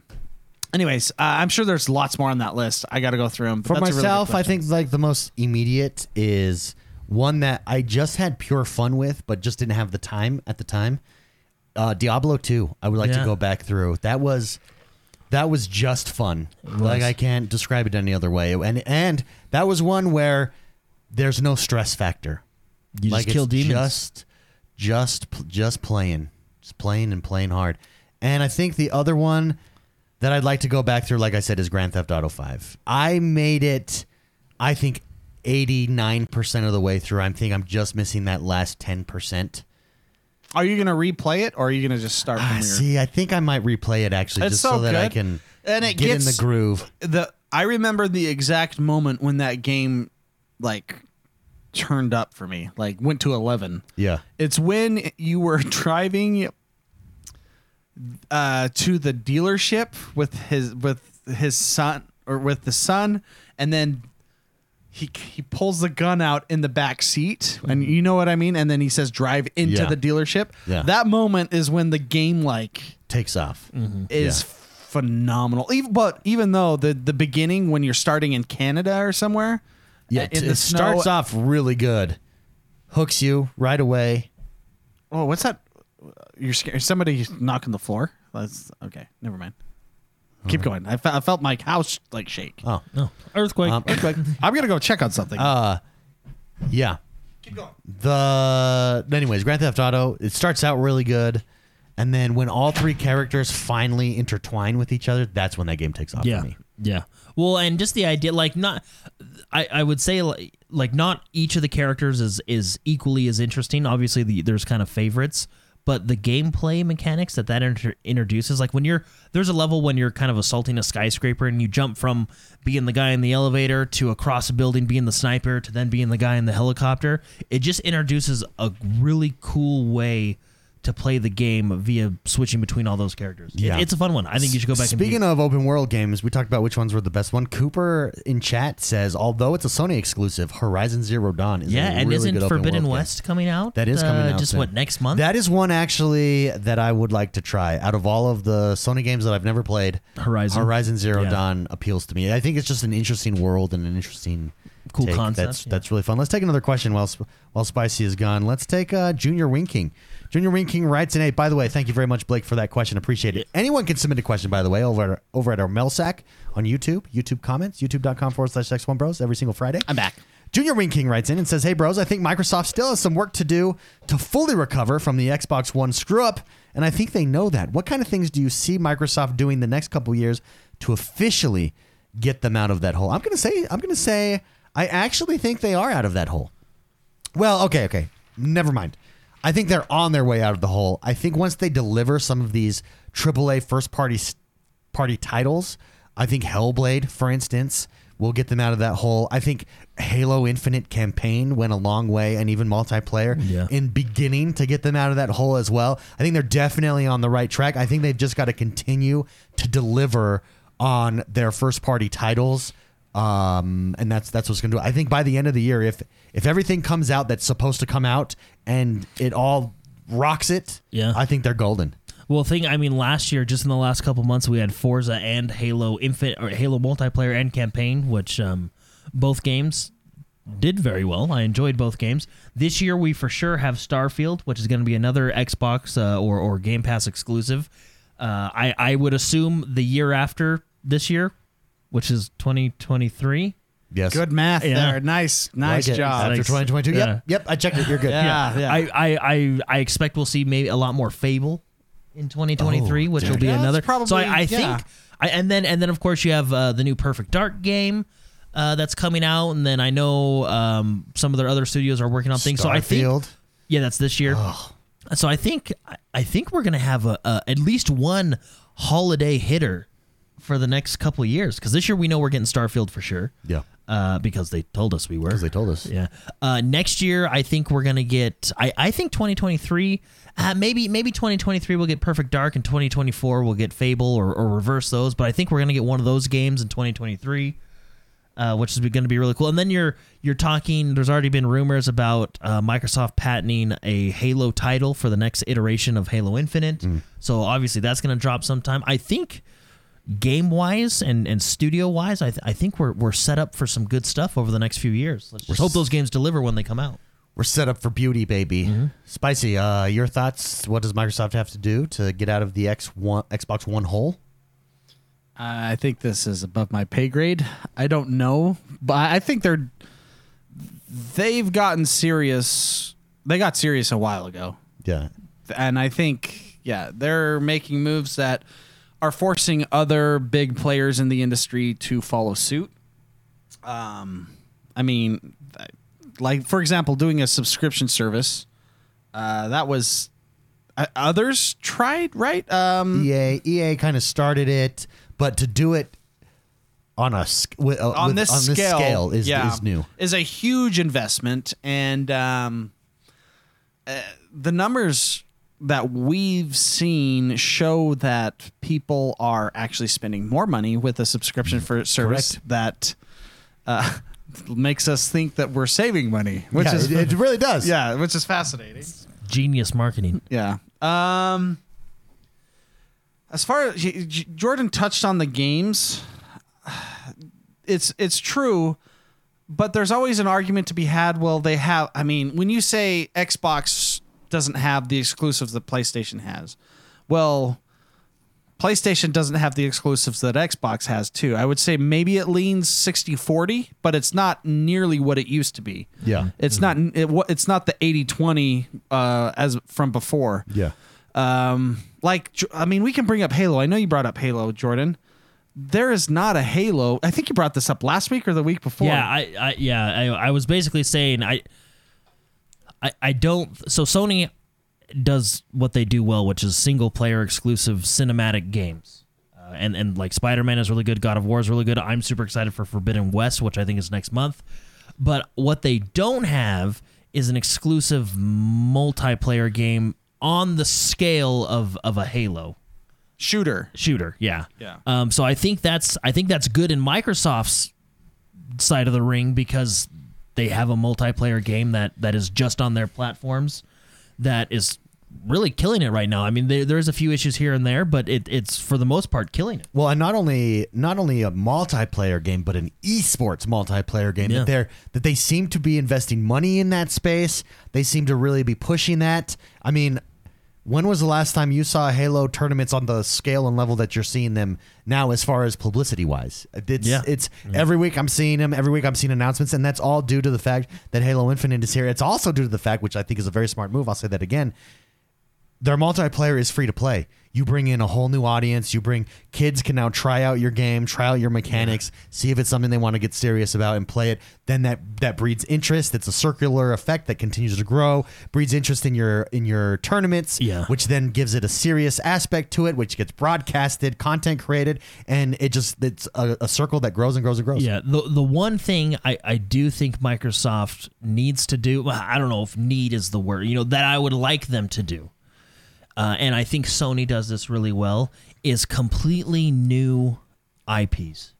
anyways, uh, I'm sure there's lots more on that list. I got to go through them. For myself, I think like the most immediate is one that I just had pure fun with, but just didn't have the time at the time. Uh, Diablo two. I would like to go back through. That was that was just fun. Like I can't describe it any other way. And and that was one where there's no stress factor. You like just kill demons. Just just just playing, just playing and playing hard. And I think the other one that I'd like to go back through, like I said, is Grand Theft Auto Five. I made it. I think eighty nine percent of the way through. I'm think I'm just missing that last ten percent. Are you gonna replay it, or are you gonna just start from ah, your? see, I think I might replay it actually, It's just so so, that I good. can And it get in the groove. the I remember the exact moment when that game like turned up for me, like went to eleven. Yeah. It's when you were driving uh, to the dealership with his with his son or with the son, and then he he pulls the gun out in the back seat, and you know what I mean. And then he says, "Drive into Yeah. the dealership." Yeah. That moment is when the game like Takes off. is Yeah. phenomenal. Even but even though the the beginning when you're starting in Canada or somewhere, Yeah, in t- the it snow- starts off really good. Hooks you right away. Oh, what's that? You're scared. Somebody knocking the floor. That's okay. Never mind. Keep going. I, fe- I felt my house like shake. Oh. No earthquake. Um, I'm gonna go check on something. Uh, yeah. Keep going. The anyways, Grand Theft Auto. It starts out really good, and then when all three characters finally intertwine with each other, that's when that game takes off yeah, for me. yeah. Well, and just the idea, like not, I, I would say like, like not each of the characters is is equally as interesting. Obviously, the, there's kind of favorites, but the gameplay mechanics that that inter- introduces, like when you're there's a level when you're kind of assaulting a skyscraper and you jump from being the guy in the elevator to across a building being the sniper to then being the guy in the helicopter. It just introduces a really cool way. To play the game via switching between all those characters, It- Yeah. it's a fun one. I think you should go back. and Speaking of open world games, we talked about which ones were the best one. Cooper in chat says, although it's a Sony exclusive, Horizon Zero Dawn is Yeah, a and really isn't Forbidden world game. West coming out? That is coming uh, out Just soon. what next month? That is one actually that I would like to try. Out of all of the Sony games that I've never played, Horizon. Horizon Zero Yeah. Dawn appeals to me. I think it's just an interesting world and an interesting Cool take. concept, That's yeah. that's really fun. Let's take another question while while Spicy is gone. Let's take uh, Junior Winking. Junior Wing King writes in. Hey, by the way, thank you very much, Blake, for that question. Appreciate it. Anyone can submit a question, by the way, over at, over at our mail sack on YouTube. YouTube comments, youtube.com forward slash X1 Bros every single Friday. I'm back. Junior Wing King writes in and says, Hey, bros, I think Microsoft still has some work to do to fully recover from the Xbox One screw up, and I think they know that. What kind of things do you see Microsoft doing the next couple years to officially get them out of that hole? I'm gonna say, I'm gonna say, I actually think they are out of that hole. Well, okay, okay. Never mind. I think they're on their way out of the hole. I think once they deliver some of these AAA first party party titles, I think Hellblade, for instance, will get them out of that hole. I think Halo Infinite campaign went a long way, and even multiplayer Yeah. in beginning to get them out of that hole as well. I think they're definitely on the right track. I think they've just got to continue to deliver on their first party titles um, and that's that's what's going to do. it. I think by the end of the year, if if everything comes out that's supposed to come out and it all rocks it, Yeah. I think they're golden. well, thing I mean, last year, just in the last couple months, we had Forza and Halo Infinite or Halo multiplayer and campaign, which um, both games did very well. I enjoyed both games. This year, we for sure have Starfield, which is going to be another Xbox uh, or or Game Pass exclusive. Uh, I I would assume the year after this year, which is 2023. Yes, Good math Yeah. there. Nice, nice Like it. job. after Thanks. 2022. Yeah. Yep, yep. I checked it. You're good. Yeah. yeah. I, I, I, I expect we'll see maybe a lot more Fable in 2023, Oh, which will be Yeah, that's another. probably- so I, I yeah. think, I, and then and then of course you have uh, the new Perfect Dark game uh, that's coming out, and then I know um, some of their other studios are working on things. So I think, Starfield. yeah, that's this year. So I think I- I think we're gonna have a, a at least one holiday hitter for the next couple of years because this year we know we're getting Starfield for sure. Yeah. Uh, because they told us we were. Because they told us. Yeah. Uh, next year, I think we're gonna get. I, I think 2023. Uh, maybe maybe 2023 we'll get Perfect Dark, and 2024 we'll get Fable, or, or reverse those. But I think we're gonna get one of those games in 2023, uh, which is going to be really cool. And then you're you're talking. There's already been rumors about uh, Microsoft patenting a Halo title for the next iteration of Halo Infinite. So obviously that's going to drop sometime. I think game wise and, and studio wise, I, th- I think we're, we're set up for some good stuff over the next few years. Let's just hope those games deliver when they come out. We're set up for beauty, baby. Mm-hmm. Spicy. Uh, your thoughts? What does Microsoft have to do to get out of the X one Xbox One hole? I think this is above my pay grade. I don't know, but I think they're they've gotten serious. They got serious a while ago, Yeah. and I think yeah, they're making moves that are forcing other big players in the industry to follow suit. Um, I mean, like for example, doing a subscription service. Uh, that was uh, others tried, right? Um, EA EA kind of started it, but to do it on a with, uh, on with- this on scale, this scale is yeah, is new. Is a huge investment, and um, uh, the numbers that we've seen show that people are actually spending more money with a subscription for service Correct. that uh, makes us think that we're saving money, which yeah, is it, it really does. yeah, which is fascinating. Genius marketing. Yeah. Um as far as J- J- Jordan touched on the games, it's it's true, but there's always an argument to be had. Well, they have. I mean, when you say Xbox doesn't have the exclusives that PlayStation has, well, PlayStation doesn't have the exclusives that Xbox has too. I would say maybe it leans 60-40, but it's not nearly what it used to be. Yeah. It's not it, wa- it's not the 80-20 uh as from before. Yeah. Um like I mean we can bring up Halo. I know you brought up Halo, Jordan. There is not a Halo. I think you brought this up last week or the week before. Yeah, I, I yeah, I, I was basically saying I, I, I don't. So Sony does what they do well, which is single player exclusive cinematic games. Uh, and and like Spider Man is really good, God of War is really good. I'm super excited for Forbidden West, which I think is next month. But what they don't have is an exclusive multiplayer game on the scale of of a Halo shooter. shooter. Yeah. Yeah. Um, so I think that's I think that's good in Microsoft's side of the ring because they have a multiplayer game that that is just on their platforms that is really killing it right now. I mean, there, there's a few issues here and there, but it, it's for the most part killing it. Well, and not only not only a multiplayer game, but an esports multiplayer game Yeah. that they're that they seem to be investing money in that space. They seem to really be pushing that. I mean, when was the last time you saw Halo tournaments on the scale and level that you're seeing them now, as far as publicity wise? It's Yeah. it's mm-hmm. every week I'm seeing them. Every week I'm seeing announcements, and that's all due to the fact that Halo Infinite is here. It's also due to the fact, which I think is a very smart move. I'll say that again their multiplayer is free to play. You bring in a whole new audience. You bring kids can now try out your game, try out your mechanics, see if it's something they want to get serious about and play it. Then that that breeds interest. It's a circular effect that continues to grow, breeds interest in your in your tournaments, Yeah. which then gives it a serious aspect to it, which gets broadcasted, content created, and it just it's a, a circle that grows and grows and grows. Yeah, the the one thing I, I do think Microsoft needs to do, well, I don't know if need is the word, you know, that I would like them to do, uh, and I think Sony does this really well, is completely new IPs.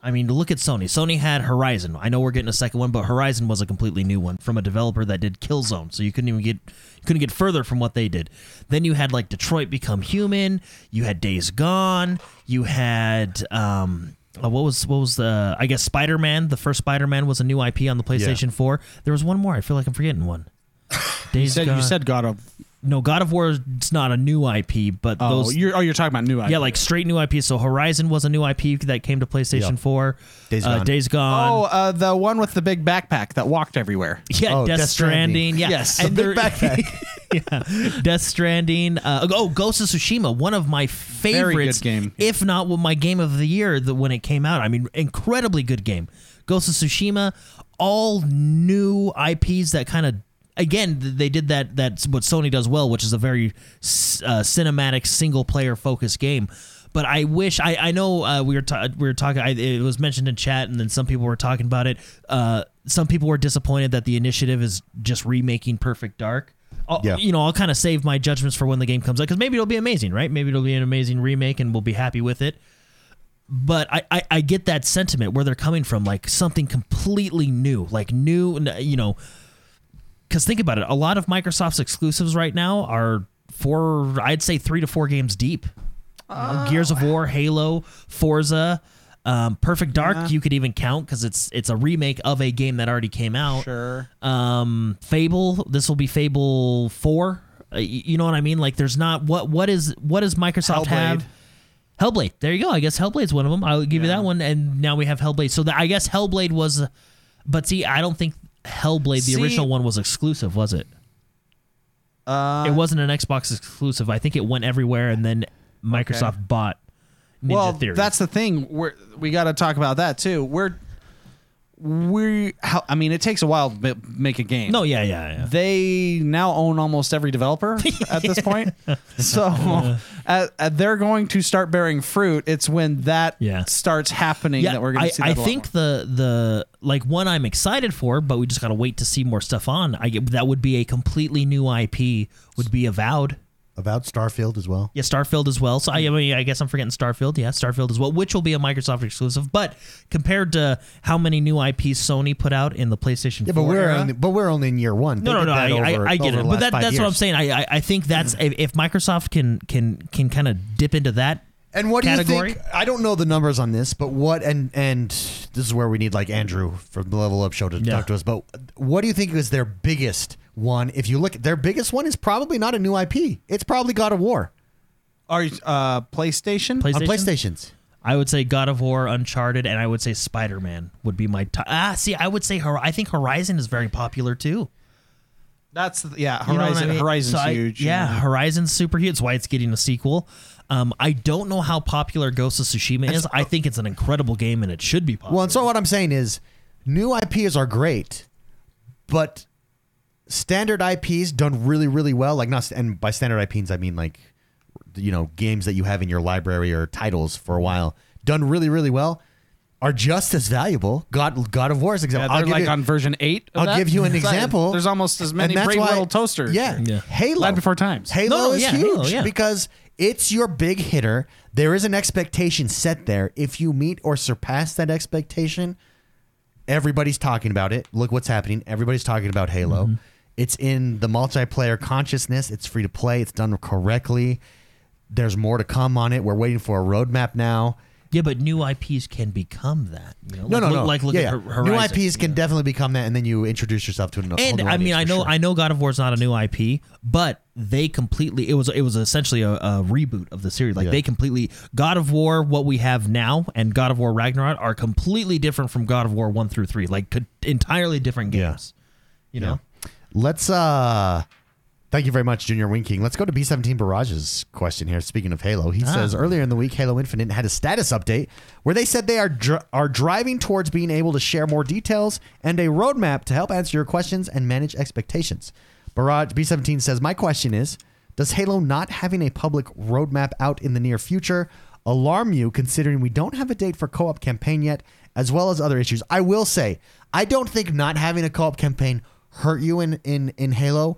I mean, look at Sony. Sony had Horizon. I know we're getting a second one, but Horizon was a completely new one from a developer that did Killzone. So you couldn't even get couldn't get further from what they did. Then you had like Detroit Become Human. You had Days Gone. You had um, uh, what was what was the I guess Spider Man. The first Spider Man was a new IP on the PlayStation Four. There was one more. I feel like I'm forgetting one. Days You said Gone. you said God of no. God of War is not a new IP, but Oh, those you're oh you're talking about new IP. yeah, like straight new IP. So Horizon was a new IP that came to PlayStation Yeah. 4. Days uh, Gone. Days Gone. Oh, uh, the one with the big backpack that walked everywhere. yeah, Oh, Death, Death Stranding. Stranding. Yeah. Yes, the big backpack. yeah. Death Stranding. Uh, oh, Ghost of Tsushima, one of my favorites. good game. If not my game of the year the, when it came out. I mean, incredibly good game. Ghost of Tsushima, all new IPs that kind of again they did that that's what Sony does well, which is a very uh, cinematic single player focused game. But I wish I, I know uh, we were ta- we were talking. I, it was mentioned in chat, and then some people were talking about it. Uh, some people were disappointed that the initiative is just remaking Perfect Dark. I'll, Yeah. You know, I'll kind of save my judgments for when the game comes out because maybe it'll be amazing, right? Maybe it'll be an amazing remake, and we'll be happy with it but I, I, I get that sentiment where they're coming from, like something completely new, like new, you know. Because think about it, a lot of Microsoft's exclusives right now are four, I'd say three to four games deep. Uh, Gears of War, Halo, Forza, um, Perfect Dark. Yeah. You could even count because it's it's a remake of a game that already came out. Sure. Um, Fable. This will be Fable Four. Uh, you know what I mean? Like, there's not what what is what does Microsoft Hellblade. have? Hellblade. There you go. I guess Hellblade's one of them. I'll give you that one. And now we have Hellblade. So the, I guess Hellblade was, but see, I don't think Hellblade, the See- original one, was exclusive, was it? Uh, it wasn't an Xbox exclusive. I think it went everywhere, and then Microsoft bought Ninja well, Theory. that's the thing. We're we got to talk about that too. We're we how I mean it takes a while to ma- make a game. No, yeah, yeah, yeah. They now own almost every developer at this point. So uh, uh, they're going to start bearing fruit. It's when that Yeah. starts happening that we're going I, to see I that a lot think the the like one I'm excited for, but we just gotta wait to see more stuff on. I get that would be a completely new IP. Would be Avowed. About Starfield as well. Yeah, Starfield as well. So I, I mean, I guess I'm forgetting Starfield. Yeah, Starfield as well, which will be a Microsoft exclusive. But compared to how many new IPs Sony put out in the PlayStation Yeah, 4 but we're era- only, but we're only in year one. no, They no, no. I, over- I, I get it, but that, that's what I'm saying. I, I, I think that's if, if Microsoft can can can kind of dip into that. And what do you think? I don't know the numbers on this, but what and and this is where we need like Andrew from the Level Up Show to Yeah. talk to us. But what do you think is their biggest one? If you look, their biggest one is probably not a new IP. It's probably God of War Are you- uh, PlayStation? PlayStation? on PlayStations. I would say God of War, Uncharted, and I would say Spider Man would be my top. Ah, see, I would say Hor- I think Horizon is very popular too. That's the- yeah. You know Horizon. I mean? Horizon's So I- huge. yeah, and- Horizon's super huge. It's why it's getting a sequel. Um, I don't know how popular Ghost of Tsushima is. I think it's an incredible game and it should be popular. Well, and so what I'm saying is, new IPs are great, but standard IPs done really, really well. Like not, and by standard IPs I mean like, you know, games that you have in your library or titles for a while, done really, really well, are just as valuable. God, God of War is an Yeah, example. they're I'll give like you- on version eight. of I'll that. give you an It's like- example. There's almost as And many that's brave why- little toasters. Yeah, Yeah. Halo. Land Before Times. Halo No, no, is yeah, huge Halo, yeah. because it's your big hitter. There is an expectation set there. If you meet or surpass that expectation, everybody's talking about it. Look what's happening. Everybody's talking about Halo. Mm-hmm. It's in the multiplayer consciousness. It's free to play. It's done correctly. There's more to come on it. We're waiting for a roadmap now. yeah, but new IPs can become that. You know? No, like, no, look, no. Like look yeah, at yeah. Hor- New IPs can know? definitely become that, and then you introduce yourself to an And I mean, I know, I know, God of War is not a new IP, but they completely it was it was essentially a, a reboot of the series. Like Yeah. they completely God of War, what we have now, and God of War Ragnarok are completely different from God of War one through three. Like entirely different Yeah. games. You know, Let's uh thank you very much, Junior Winking. Let's go to B17 Barrage's question here. Speaking of Halo, he says earlier in the week Halo Infinite had a status update where they said they are dr- are driving towards being able to share more details and a roadmap to help answer your questions and manage expectations. Barrage B17 says my question is does Halo not having a public roadmap out in the near future alarm you considering we don't have a date for co-op campaign yet as well as other issues? I will say, I don't think not having a co-op campaign hurt you in in in Halo,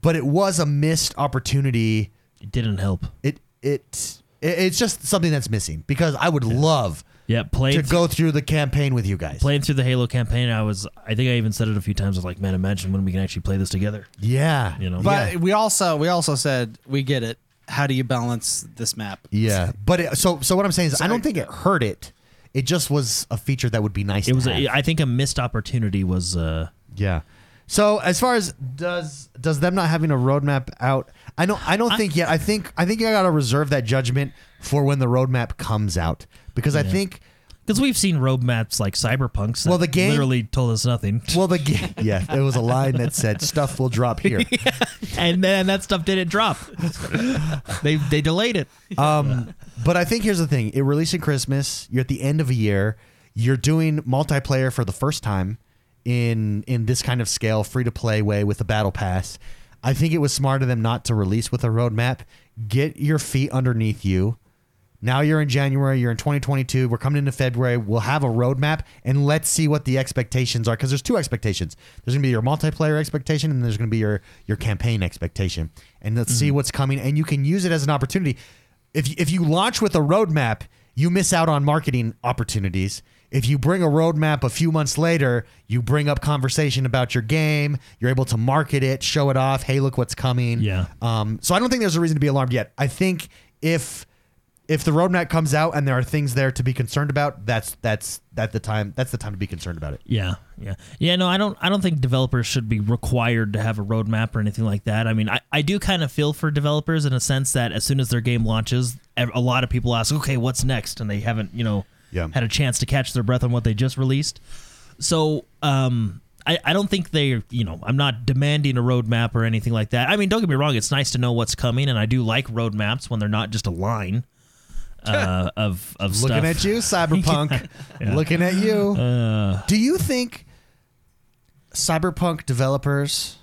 but it was a missed opportunity. it didn't help. It it, it it's just something that's missing because I would love Yeah, playing to go through the campaign with you guys. playing through the Halo campaign. I was, I think I even said it a few times. I was like, man, imagine when we can actually play this together. Yeah, You know? But yeah. we also we also said we get it. How do you balance this map? yeah. But it, so so what I'm saying is, I don't think it hurt it. It just was a feature that would be nice. It to was, have. a, I think, a missed opportunity was. uh Yeah. So as far as does does them not having a roadmap out, I don't I don't think yet. I think I think I gotta reserve that judgment for when the roadmap comes out because I think Because we've seen roadmaps like Cyberpunks. That Well, the game- literally told us nothing, well the game, yeah there was a line that said stuff will drop here. and then that stuff didn't drop. they they delayed it. Um, but I think here's the thing: it released in Christmas. You're at the end of a year. You're doing multiplayer for the first time in in this kind of scale, free to play way with a battle pass. I think it was smart of them not to release with a roadmap. Get your feet underneath you. Now you're in January. You're in 2022. We're coming into February. We'll have a roadmap, and let's see what the expectations are. Because there's two expectations. There's gonna be your multiplayer expectation, and there's gonna be your your campaign expectation. And let's see mm-hmm. what's coming. And you can use it as an opportunity. If if you launch with a roadmap, you miss out on marketing opportunities. If you bring a roadmap a few months later, you bring up conversation about your game. You're able to market it, show it off. Hey, look what's coming. Yeah. Um, so I don't think there's a reason to be alarmed yet. I think if if the roadmap comes out and there are things there to be concerned about, that's that's that the time that's the time to be concerned about it. Yeah, yeah, yeah. No, I don't. I don't think developers should be required to have a roadmap or anything like that. I mean, I, I do kind of feel for developers in a sense that as soon as their game launches, a lot of people ask, "Okay, what's next?" and they haven't, you know, Yeah. had a chance to catch their breath on what they just released. So, um, I, I don't think they, you know, I'm not demanding a roadmap or anything like that. I mean, don't get me wrong; it's nice to know what's coming, and I do like roadmaps when they're not just a line. uh, of of Looking stuff. at you, Cyberpunk. Yeah. Looking at you. Uh, Do you think Cyberpunk developers,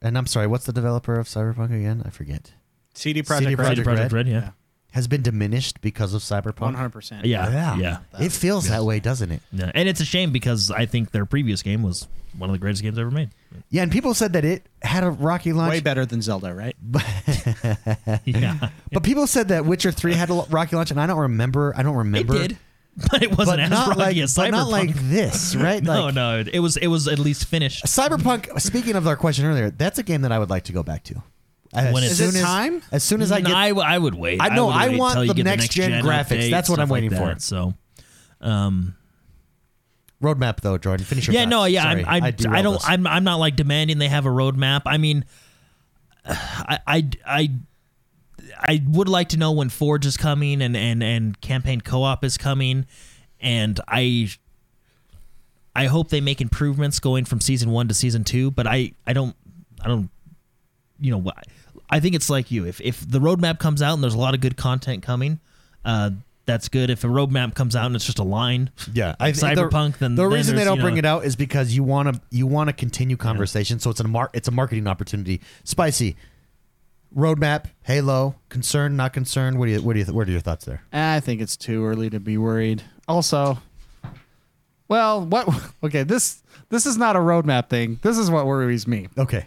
and I'm sorry, what's the developer of Cyberpunk again? I forget. CD CD Projekt Red. Projekt Project Red? Red, yeah. Has been diminished because of Cyberpunk. One hundred percent. Yeah, yeah, It feels that way, doesn't it? yeah. And it's a shame because I think their previous game was one of the greatest games ever made. Yeah, and people said that it had a rocky launch. Way better than Zelda, right? Yeah, But people said that Witcher 3 had a lo- rocky launch, and I don't remember. I don't remember. it remember. did, but it wasn't But as not rocky like, as but not like this, right? no, like, no, it was it was at least finished. Cyberpunk. Speaking of our question earlier, that's a game that I would like to go back to. As When it's- Is it as, time? As soon as I get, I, I would wait. I know, would I want till you the next gen gen graphics. update, That's what I'm stuff like waiting for. So, um, roadmap though, Jordan. Finish your yeah, thoughts. no, yeah, Sorry, I'm, I'm, I, derailed don't, us. I'm, I'm not like demanding they have a roadmap. I mean, I, I, I, I would like to know when Forge is coming and and and campaign co-op is coming, and I, I hope they make improvements going from season one to season two. But I, I don't, I don't, you know, what I think it's like you. If if the roadmap comes out and there's a lot of good content coming, uh, that's good. If a roadmap comes out and it's just a line, Yeah, I Like Cyberpunk, then- the then reason they don't you bring it out is because you want to you want to continue conversation. So it's a mar- it's a marketing opportunity. Spicy roadmap, Halo, concerned, not concerned. What do you what do you what are your thoughts there? I think it's too early to be worried. Also, well, what? Okay, this this is not a roadmap thing. This is what worries me, Okay,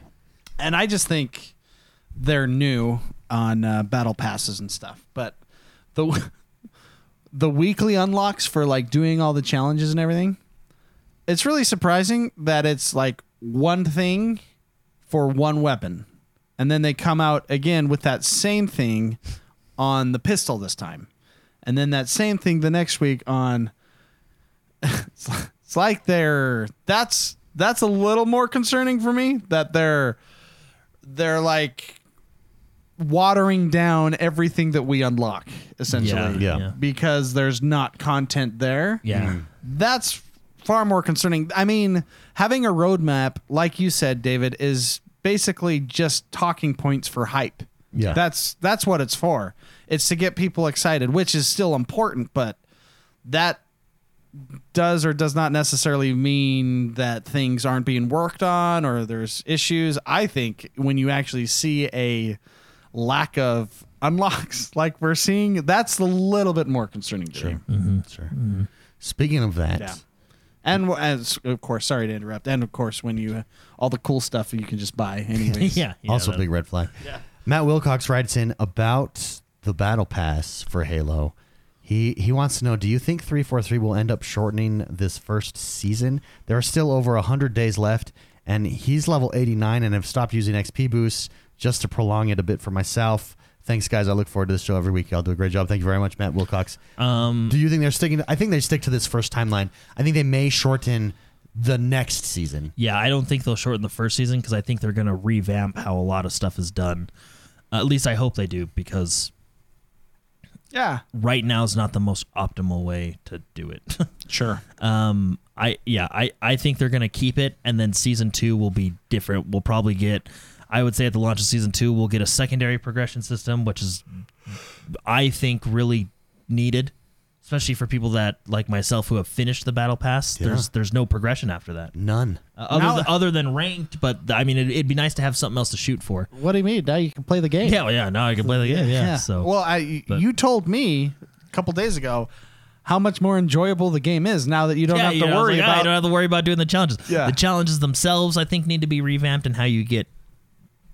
and I just think they're new on uh, battle passes and stuff. But the the weekly unlocks for like doing all the challenges and everything, it's really surprising that it's like one thing for one weapon, and then they come out again with that same thing on the pistol this time, and then that same thing the next week on. it's, like, they're that's that's a little more concerning for me that they're they're like watering down everything that we unlock essentially Yeah. yeah. because there's not content there yeah. Hmm. that's far more concerning. I mean, having a roadmap, like you said, David, is basically just talking points for hype. Yeah. That's that's what it's for. It's to get people excited, which is still important, but that does or does not necessarily mean that things aren't being worked on or there's issues. I think when you actually see a lack of unlocks like we're seeing, that's a little bit more concerning to me. Mm-hmm. sure. Speaking of that, Yeah. And w- as of course, sorry to interrupt. And of course, when you uh, all the cool stuff you can just buy anyways. yeah, yeah, also that- big red flag. Matt Wilcox writes in about the battle pass for Halo. He he wants to know: Do you think three four three will end up shortening this first season? There are still over hundred days left, and he's level eighty nine, and have stopped using XP boosts just to prolong it a bit for myself. Thanks, guys. I look forward to this show every week. Y'all do a great job. Thank you very much, Matt Wilcox. Um, Do you think they're sticking? To, I think they stick to this first timeline. I think they may shorten the next season. yeah, I don't think they'll shorten the first season because I think they're going to revamp how a lot of stuff is done. Uh, at least I hope they do because yeah, right now is not the most optimal way to do it. sure. um, I yeah, I I think they're going to keep it, and then season two will be different. We'll probably get. I would say at the launch of season two, we'll get a secondary progression system, which is, I think, really needed, especially for people that like myself who have finished the battle pass. Yeah. There's there's no progression after that. None. Uh, other, Now- than, other than ranked, but I mean, it'd, it'd be nice to have something else to shoot for. What do you mean? Now you can play the game. Yeah, well, yeah. Now I can play the game. Yeah. So well, I but- you told me a couple days ago how much more enjoyable the game is now that you don't yeah, have you to know, worry like, ah, about. you don't have to worry about doing the challenges. Yeah. The challenges themselves, I think, need to be revamped and how you get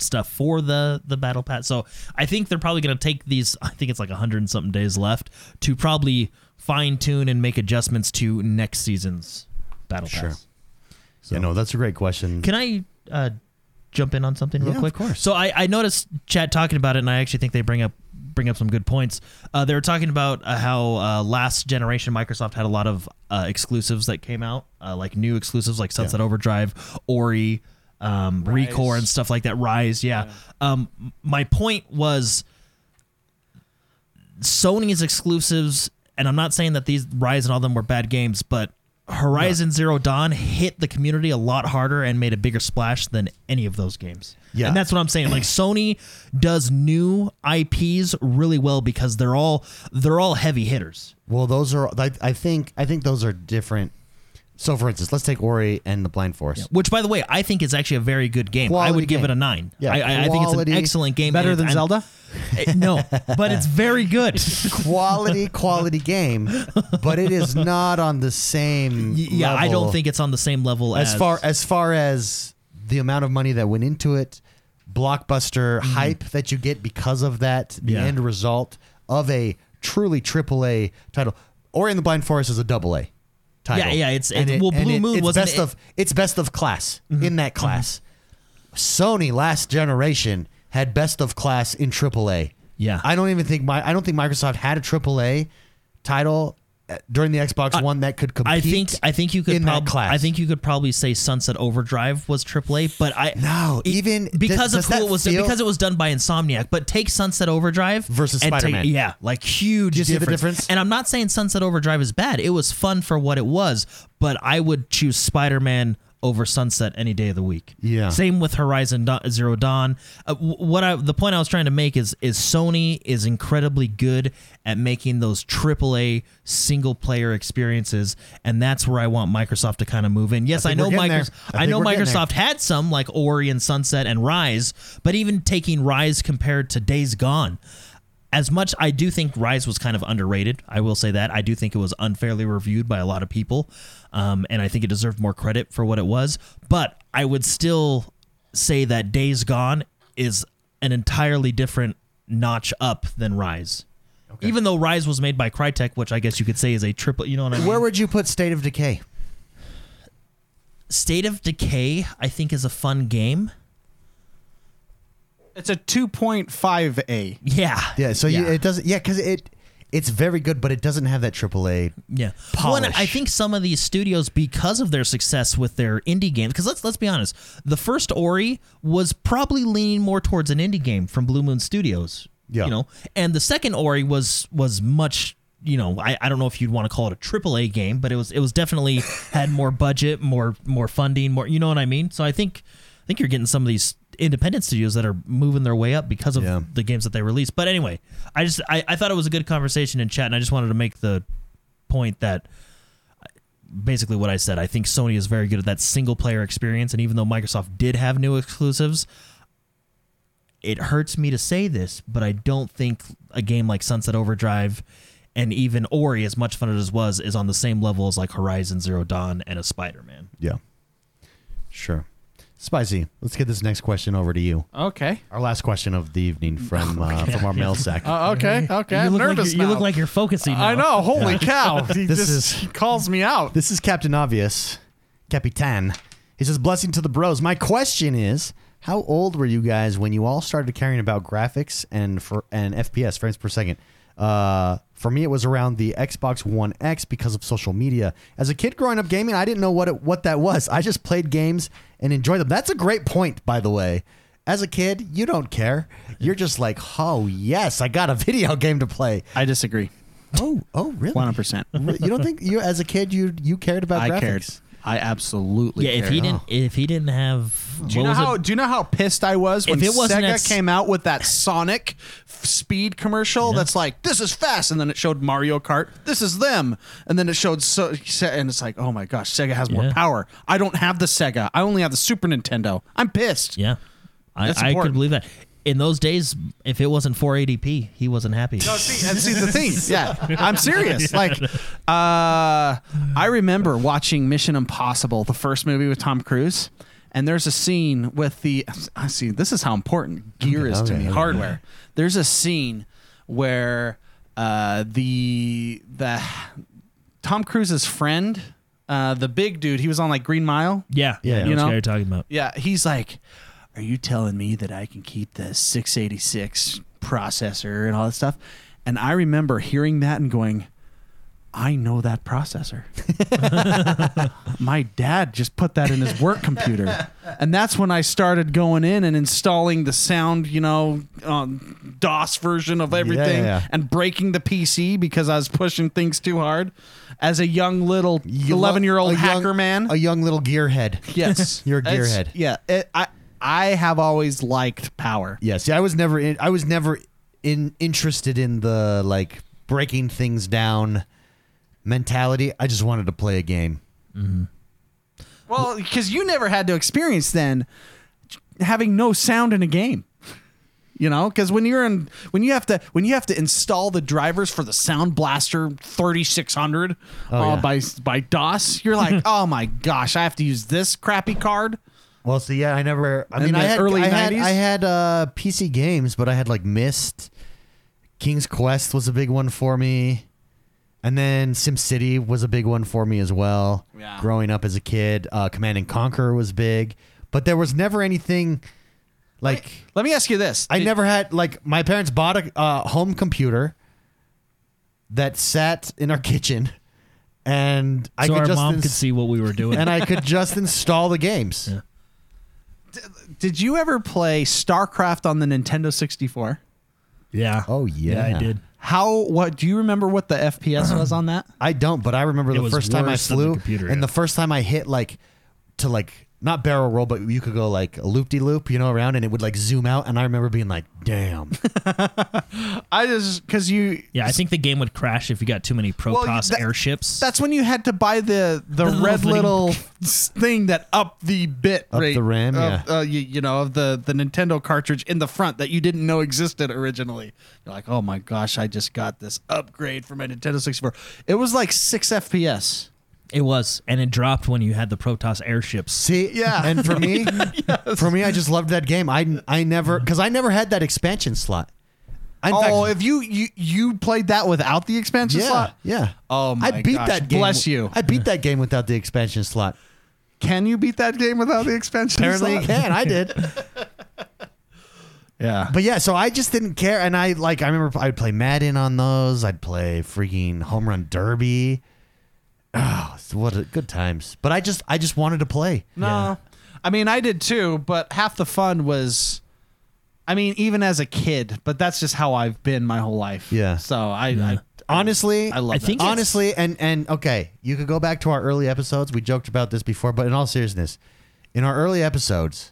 stuff for the the battle pass. So I think they're probably going to take these. I think it's like a hundred and something days left to probably fine tune and make adjustments to next season's battle Sure. pass. Yeah, no, that's a great question. Can I uh, jump in on something real Yeah, of quick? course. So I, I noticed chat talking about it, and I actually think they bring up bring up some good points. Uh, they were talking about uh, how uh, last generation Microsoft had a lot of uh, exclusives that came out, uh, like new exclusives like Sunset Overdrive, Ori, um, Recore, and stuff like that. Ryse, yeah. Um, my point was Sony's exclusives, and I'm not saying that these Ryse and all them were bad games, but Horizon Zero Dawn hit the community a lot harder and made a bigger splash than any of those games. Yeah. And that's what I'm saying. Like Sony does new IPs really well because they're all they're all heavy hitters. Well, those are. I, I think. I think those are different. So, for instance, let's take Ori and the Blind Forest. Which, by the way, I think is actually a very good game. I would give game. it a nine. Yeah, I, I, I think it's an excellent game. Better than I'm- Zelda? Eh, no, but it's very good. quality, quality game, but it is not on the same. Y- yeah, I don't think it's on the same level as, as far as far as the amount of money that went into it, blockbuster hype that you get because of that, the Mm-hmm. Yeah. end result of a truly triple A title. Ori and the Blind Forest is a double A title. Yeah, yeah, it's- it's- well, and Blue Moon wasn't best it- Mm-hmm. of it's best of class in that class. Sony last generation had best of class in AAA. Yeah. I don't even think my I don't think Microsoft had a AAA title during the Xbox One that could compete. I think I think you could in that class. I think you could probably say Sunset Overdrive was AAA, but I No, it- even- because does of who that it was feel- because it was done by Insomniac. But take Sunset Overdrive Versus Spider-Man. yeah, like huge. Do you see the difference. difference? And I'm not saying Sunset Overdrive is bad. It was fun for what it was, but I would choose Spider Man over Sunset any day of the week. Yeah. Same with Horizon Da- Zero Dawn. Uh, wh- what I the point I was trying to make is is Sony is incredibly good at making those AAA single player experiences, and that's where I want Microsoft to kind of move in. Yes, I I, know we're getting there. Microsoft. I I, know we're getting there. Microsoft had some like Ori and Sunset and Ryse, but even taking Ryse compared to Days Gone. As much I do think Ryse was kind of underrated. I will say that I do think it was unfairly reviewed by a lot of people, um, and I think it deserved more credit for what it was. But I would still say that Days Gone is an entirely different notch up than Ryse. Even though Ryse was made by Crytek, which I guess you could say is a triple. You know what I mean? Where would you put State of Decay? State of Decay, I think, is a fun game. It's a 2.5A. Yeah. Yeah, so You, it doesn't. Yeah, because it it's very good, but it doesn't have that AAA. Yeah. Well, and polish. I think some of these studios, because of their success with their indie games, because let's let's be honest, the first Ori was probably leaning more towards an indie game from Blue Moon Studios. Yeah. You know, and the second Ori was was much. You know, I, I don't know if you'd want to call it a triple A game, but it was it was definitely had more budget, more more funding, more. You know what I mean? So I think I think you're getting some of these independent studios that are moving their way up because of Yeah. the games that they release. But anyway, I just I, I thought it was a good conversation in chat, and I just wanted to make the point that basically what I said. I think Sony is very good at that single player experience, and even though Microsoft did have new exclusives, it hurts me to say this, but I don't think a game like Sunset Overdrive and even Ori, as much fun as it was, is on the same level as like Horizon Zero Dawn and a Spider Man. Yeah, sure. Spicy. Let's get this next question over to you. Okay. Our last question of the evening from uh, from our mail sack. Uh, okay. Okay. you I'm look nervous like you're, you look like you're focusing. Now. I know. Holy cow. He This just is- calls me out. This is Captain Obvious, Capitan. He says, "Blessing to the bros." My question is, how old were you guys when you all started caring about graphics and for and FPS frames per second? Uh, for me, it was around the Xbox One X because of social media. As a kid growing up gaming, I didn't know what it, what that was. I just played games and enjoyed them. That's a great point, by the way. As a kid, you don't care. You're just like, oh yes, I got a video game to play. I disagree. Oh, oh, really? 100%. You don't think you, as a kid, you you cared about I graphics? cared. I absolutely Yeah, if cared. he didn't, oh. if he didn't have, Do you know how? it? Do you know how pissed I was when it wasn't Sega at s- came out with that Sonic speed commercial? That's like this is fast, and then it showed Mario Kart. This is them, and then it showed so, and it's like, oh my gosh, Sega has more power. I don't have the Sega. I only have the Super Nintendo. I'm pissed. Yeah, I, I could important. believe that. In those days, if it wasn't 480p, he wasn't happy. No, see, and see the thing. Yeah, I'm serious. Like, uh, I remember watching Mission Impossible, the first movie with Tom Cruise, and there's a scene with the. I see. This is how important gear is to me. okay. Hardware. There's a scene where uh, the the Tom Cruise's friend, uh, the big dude, he was on like Green Mile. Yeah, Yeah, yeah, you you know know? what you're talking about. Yeah, he's like, "Are you telling me that I can keep the 686 processor and all that stuff?" And I remember hearing that and going, I know that processor. My dad just put that in his work computer. And that's when I started going in and installing the sound, you know, um, DOS version of everything yeah. and breaking the PC because I was pushing things too hard. As a young little 11 year old a young- hacker man. a young little gearhead. yes. You're a It's- gearhead. Yeah. It, I, I have always liked power. Yeah, see, I was never in, I was never in interested in the like breaking things down mentality. I just wanted to play a game. Well, because you never had to experience then having no sound in a game. You know, because when you're in, when you have to, when you have to install the drivers for the Sound Blaster 3600 Oh, uh, yeah. by by DOS, you're like, oh my gosh, I have to use this crappy card. Well, see, yeah, I never. I In mean, the I had early I had, 90s? I had uh, PC games, but I had like Myst, King's Quest was a big one for me, and then SimCity was a big one for me as well. Yeah. Growing up as a kid, uh, Command and Conquer was big, but there was never anything like Let me ask you this: I Did- never had like my parents bought a uh, home computer that sat in our kitchen, and I so could our just mom ins- could see what we were doing. and I could just install the games. Yeah. Did you ever play StarCraft on the Nintendo 64? yeah. Oh, Yeah, yeah. I did. How? What? Do you remember what the FPS was on that? I don't, but I remember It the was first time I worse than the flew, computer, and yeah. the first time I hit like to like not barrel roll, but you could go like a loop de loop, you know, around, and it would like zoom out, and I remember being like, "Damn." I just because you Yeah, I think the game would crash if you got too many Protoss that- airships. That's when you had to buy the the, The little red thing. little thing that up the bit Up rate the RAM, of, yeah. uh, you, you know of the the Nintendo cartridge in the front that you didn't know existed originally. You're like, oh my gosh, I just got this upgrade for my Nintendo 64. It was like six FPS. It was, and it dropped when you had the Protoss airships. See, yeah, and for me, for me, I just loved that game. I I never because I never had that expansion slot. In oh, fact, if you you you played that without the expansion yeah, slot, yeah. Oh my I beat gosh, that game. bless you. I beat that game without the expansion slot. can you beat that game without the expansion? Apparently, you can. I did. Yeah. But yeah, so I just didn't care, and I like I remember I'd play Madden on those. I'd play freaking Home Run Derby. Oh, what a, good times! But I just I just wanted to play. No. I mean, I did too, but half the fun was I mean, even as a kid, but that's just how I've been my whole life. Yeah. So I, I Honestly, I love I that. think it's- honestly, and and okay, you could go back to our early episodes. We joked about this before, but in all seriousness, in our early episodes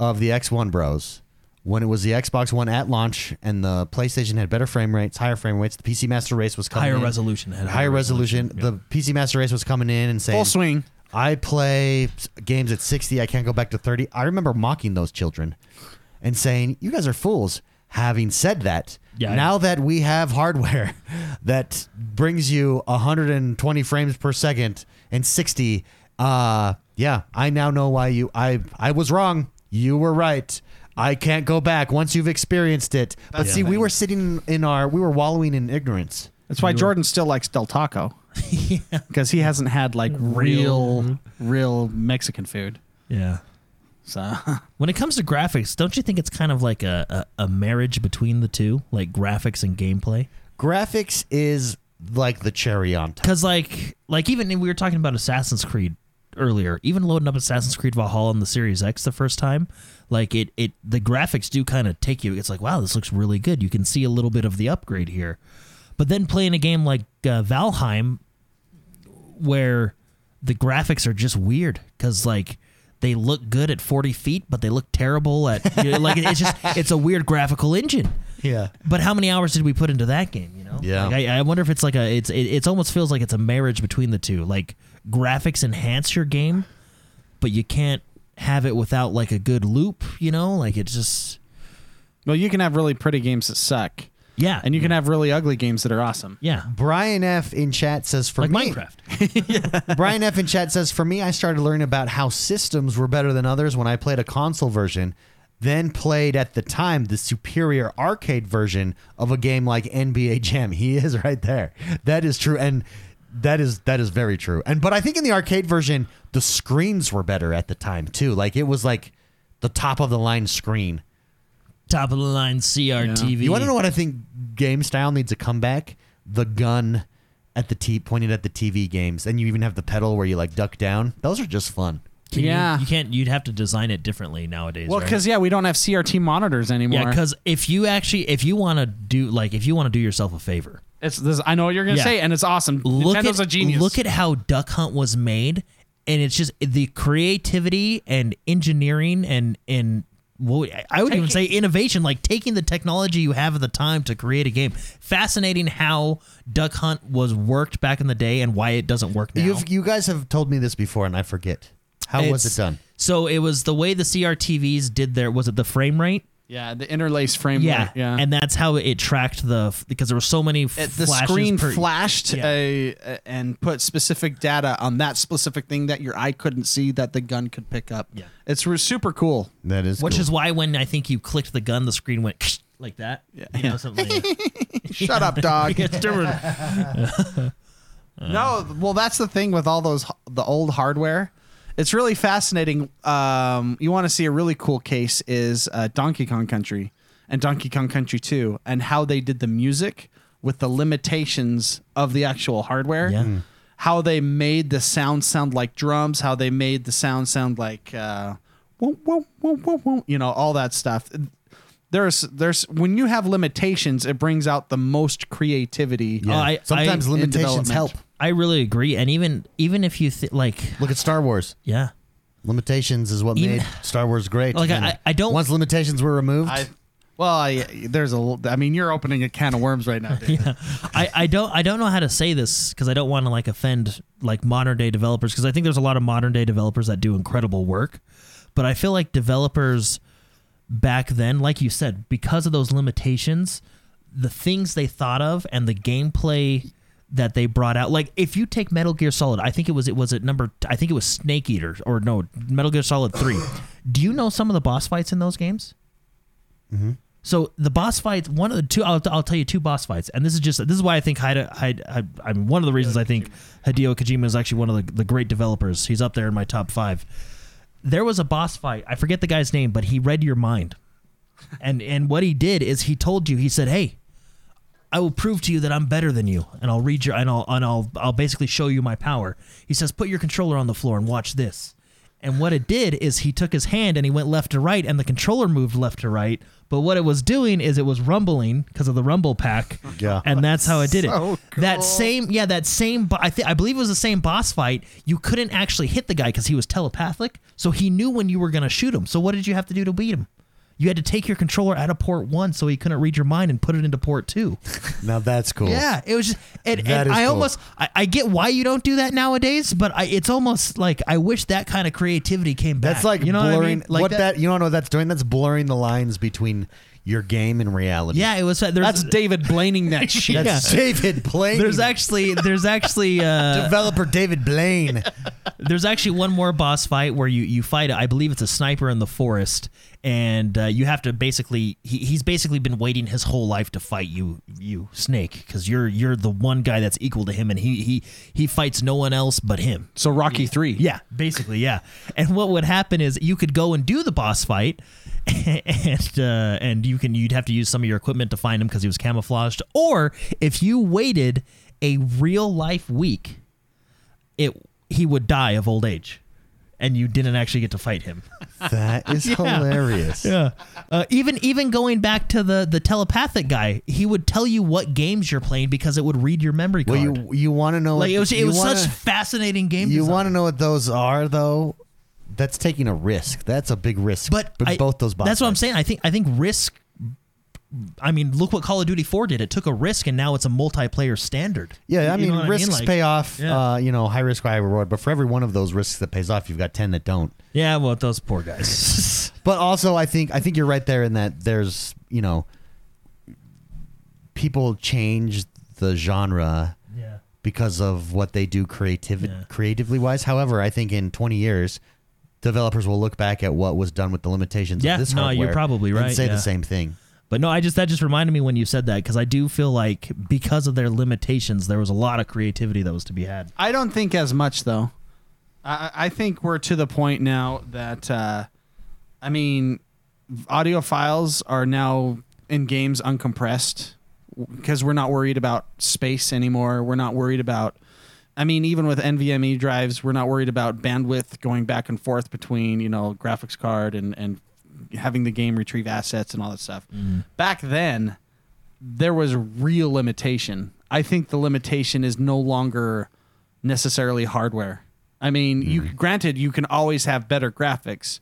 of the X1 Bros, when it was the Xbox One at launch and the PlayStation had better frame rates, higher frame rates, the PC Master Race was coming Higher in, resolution. Had higher resolution. The PC Master Race was coming in and saying full swing. I play games at 60. I can't go back to 30. I remember mocking those children and saying, You guys are fools. Having said that, Yeah, now that we have hardware that brings you 120 frames per second and 60, uh, yeah, I now know why you. I I was wrong. You were right. I can't go back once you've experienced it. But That's see, we were sitting in our, we were wallowing in ignorance. That's why Jordan still likes Del Taco. Because he hasn't had like real, real Mexican food. Yeah. So When it comes to graphics, don't you think it's kind of like a, a, a marriage between the two, like graphics and gameplay? Graphics is like the cherry on top. Because like like even we were talking about Assassin's Creed earlier, even loading up Assassin's Creed Valhalla on the Series X the first time, like it it the graphics do kind of take you. It's like wow, this looks really good. You can see a little bit of the upgrade here, but then playing a game like uh, Valheim, where the graphics are just weird because like they look good at 40 feet but they look terrible at you know, like it's just it's a weird graphical engine Yeah. but how many hours did we put into that game? You know, Yeah. Like, I, I wonder if it's like a it's it, it's almost feels like it's a marriage between the two. Like graphics enhance your game, but you can't have it without like a good loop. You know, like it's just well, you can have really pretty games that suck, yeah, and you can have really ugly games that are awesome. yeah, Brian F in chat says for like me, Minecraft. Brian F in chat says for me, I started learning about how systems were better than others when I played a console version, then played at the time the superior arcade version of a game like NBA Jam. He is right there. That is true, and that is that is very true. And but I think in the arcade version, the screens were better at the time too. Like it was like the top of the line screen. Top of the line CRTV. You want to know what I think game style needs a comeback? The gun at the t pointed at the TV games, and you even have the pedal where you like duck down. Those are just fun. Can you- Yeah. you, can't. You'd have to design it differently nowadays. Well, right? because yeah, we don't have CRT monitors anymore. yeah, because if you actually, if you want to do like, if you want to do yourself a favor, it's this. I know what you're gonna Yeah. say, and it's awesome. look Nintendo's at a genius. look at how Duck Hunt was made, and it's just the creativity and engineering and and well, I would even say innovation, like taking the technology you have at the time to create a game. Fascinating how Duck Hunt was worked back in the day and why it doesn't work now. You've, you guys have told me this before, and I forget. How was It's- it done? So it was the way the CRTVs did their was it the frame rate? Yeah, the interlace frame. Yeah, rate, yeah. and that's how it tracked the because there were so many It- the flashes screen per- flashed Yeah. a, a- and put specific data on that specific thing that your eye couldn't see that the gun could pick up. Yeah. it's re- super cool. That is Which cool. is why when I think you clicked the gun, the screen went like that. Yeah. You know, something like that. Shut up, dog. It's different. No, well, that's the thing with all those the old hardware. It's really fascinating. Um, you want to see a really cool case is uh, Donkey Kong Country and Donkey Kong Country 2 and how they did the music with the limitations of the actual hardware. Yeah. Mm. How they made the sound sound like drums, how they made the sound sound like uh, whoa, whoa, whoa, whoa, whoa, you know, all that stuff. There's there's when you have limitations, it brings out the most creativity. Yeah. Oh, I- Sometimes I- limitations help. I really agree, and even even if you th- like, Look at Star Wars. yeah, Limitations is what Even- made Star Wars great. Like, And I- I don't- Once limitations were removed, I, well, I, there's a. l- I mean, you're opening a can of worms right now. Dude. I, I don't I don't know how to say this because I don't want to like offend like modern day developers because I think there's a lot of modern day developers that do incredible work, but I feel like developers back then, like you said, because of those limitations, the things they thought of and the gameplay that they brought out. Like if you take Metal Gear Solid, I think it was it was at number I think it was Snake Eater or no Metal Gear Solid Three. Do you know some of the boss fights in those games? Mm-hmm. So the boss fights, one of the two, I'll, I'll tell you two boss fights, and this is just this is why I think Hide, Hide, Hide I mean one of the reasons I think Hideo Kojima is actually one of the, the great developers. He's up there in my top five. There was a boss fight. I forget the guy's name, but he read your mind, and and what he did is he told you. He said, "Hey, I will prove to you that I'm better than you, and I'll read your and I'll and I'll I'll basically show you my power." He says, "Put your controller on the floor and watch this." And what it did is he took his hand and he went left to right, and the controller moved left to right. But what it was doing is it was rumbling because of the rumble pack, Yeah. and that's how it did it. So That same, yeah, that same. I think I believe it was the same boss fight. You couldn't actually hit the guy because he was telepathic, so he knew when you were going to shoot him. So what did you have to do to beat him? You had to take your controller out of port one so he couldn't read your mind and put it into port two. now that's cool. Yeah, it was just, and, That and is I cool. almost, I, I get why you don't do that nowadays, but I, it's almost like I wish that kind of creativity came back. That's like you know blurring. what I mean? Like what that, you don't know what that's doing? That's blurring the lines between your game and reality. Yeah, it was. There's, That's David Blaining that shit. That's David Blaine. There's actually, there's actually, uh, developer David Blaine. there's actually one more boss fight where you you fight. I believe it's a sniper in the forest, and uh, you have to basically. He, he's basically been waiting his whole life to fight you, you Snake, because you're you're the one guy that's equal to him, and he he he fights no one else but him. So Rocky Three. Yeah, basically, yeah. And what would happen is you could go and do the boss fight, and uh, and you can you'd have to use some of your equipment to find him because he was camouflaged. Or if you waited a real life week, it he would die of old age, and you didn't actually get to fight him. That is hilarious. Yeah. Uh, even even going back to the the telepathic guy, he would tell you what games you're playing because it would read your memory Well, you you want to know? like it was it was wanna, such fascinating game. You want to know what those are, though? That's taking a risk. That's a big risk. but I- both those. boss That's what I'm saying. I think I think risk. I mean, look what Call of Duty 4 did. It took a risk, and now it's a multiplayer standard. Yeah, I You mean, know what risks Like- pay off. Yeah. Uh, you know, high risk, high reward. But for every one of those risks that pays off, you've got ten that don't. Yeah, well, those poor guys. But also, I think I think you're right there in that there's you know, people change the genre yeah. because of what they do creative Yeah. creatively wise. However, I think in 20 years, developers will look back at what was done with the limitations Yeah, of this no, hardware you're probably and right, say yeah. the same thing. But no, I just that just reminded me when you said that because I do feel like because of their limitations, there was a lot of creativity that was to be had. I don't think as much though. I, I think we're to the point now that uh, I mean, audio files are now in games uncompressed because we're not worried about space anymore. We're not worried about. I mean, even with NVMe drives, we're not worried about bandwidth going back and forth between you know graphics card and and having the game retrieve assets and all that stuff. Mm-hmm. Back then, there was real limitation. I think the limitation is no longer necessarily hardware. I mean, you mm-hmm. granted you can always have better graphics,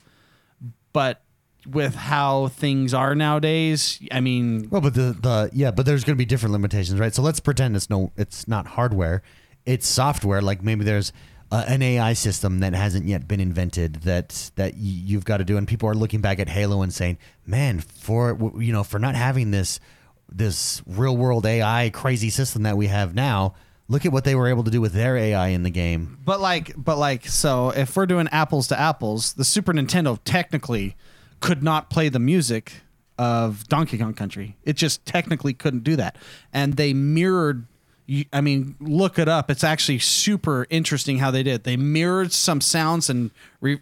but with how things are nowadays, I mean, Well, but the the yeah, but there's going to be different limitations, right? So let's pretend it's no, it's not hardware, it's software. Like maybe there's uh, an AI system that hasn't yet been invented that that you've got to do, and people are looking back at Halo and saying, "Man, for you know, for not having this this real world AI crazy system that we have now." Look at what they were able to do with their AI in the game. but like, but like, so if we're doing apples to apples, the Super Nintendo technically could not play the music of Donkey Kong Country. It just technically couldn't do that, and they mirrored. You- I mean, look it up. It's actually super interesting how they did. it. They mirrored some sounds and re-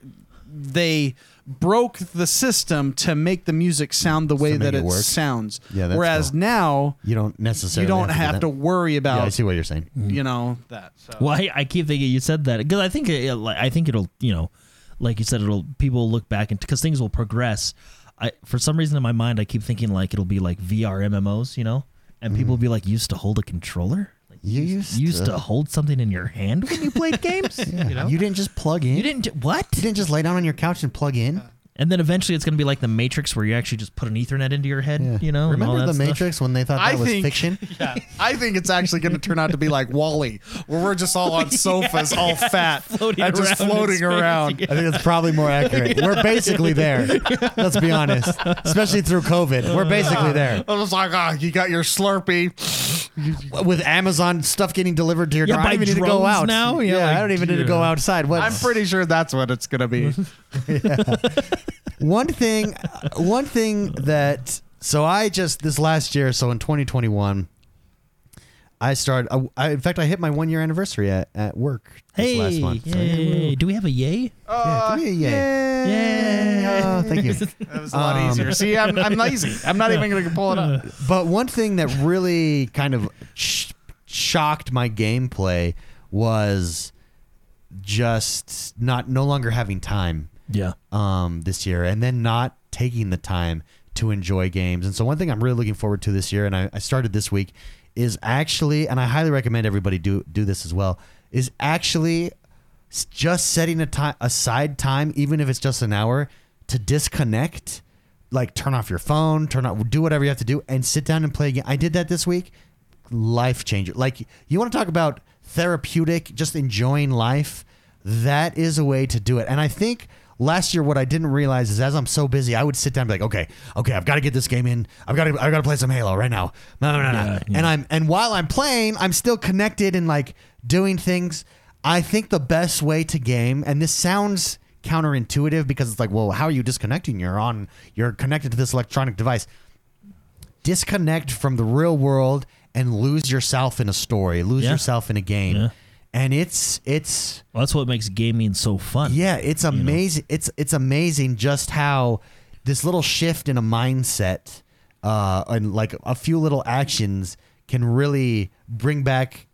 they broke the system to make the music sound the way that it it, sounds. Yeah, that's Whereas cool. now You don't necessarily you don't have have to, to do that. worry about Yeah, I see what you're saying. Mm-hmm. you know that. So. Well, I, I keep thinking you said that because I think it, I think it'll you know, like you said, it'll people will look back and because things will progress. I for some reason in my mind I keep thinking like it'll be like VR MMOs, you know, and people will be like used to hold a controller. Like You used used to- to hold something in your hand when you played games. Yeah. You know, you didn't just plug in. you didn't do- what? You didn't just lay down on your couch and plug in. And then eventually it's going to be like the Matrix where you actually just put an Ethernet into your head. Yeah. You know, and all remember that the stuff? Matrix when they thought that I was think- fiction? Yeah, I think it's actually going to turn out to be like WALL-E, where we're just all on sofas, all fat, Floating and just around in floating space. around. I think that's probably more accurate. We're basically there. Let's be honest. Especially through COVID. We're basically there. I was like, ah, you got your Slurpee. With Amazon stuff getting delivered to your Yeah, door. I don't even need to go out. now? Yeah, Yeah, I don't even need to go outside. What, I'm pretty sure that's what it's going to be. one thing uh, one thing that so I just this last year, so in 2021, I started I, I, in fact I hit my one year anniversary at, at work this Hey, last month. So, yay. do we have a yay? yeah, give me a yay. Yay. Oh, thank you. That was a lot Um, easier. See, I'm, I'm lazy. I'm not even going to pull it up. But one thing that really kind of sh- shocked my gameplay was just not no longer having time Yeah. um, this year, and then not taking the time to enjoy games. And so, one thing I'm really looking forward to this year, and I, I started this week, is actually, and I highly recommend everybody do do this as well, is actually just setting a time aside time, even if it's just an hour, to disconnect. Like turn off your phone, turn off, do whatever you have to do, and sit down and play a game. I did that this week. Life changer. Like you want to talk about therapeutic, just enjoying life. That is a way to do it. And I think last year what I didn't realize is as I'm so busy, I would sit down and be like, okay, okay, I've got to get this game in. I've got to, I've got to play some Halo right now. No, no, no, no. Yeah, yeah. And I'm, and while I'm playing, I'm still connected and like doing things. I think the best way to game, and this sounds counterintuitive because it's like, well, how are you disconnecting? You're on, you're connected to this electronic device disconnect from the real world and lose yourself in a story, lose Yeah. yourself in a game. Yeah. And it's it's Well, that's what makes gaming so fun. yeah, it's amazing. It's it's amazing just how this little shift in a mindset uh and like a few little actions can really bring back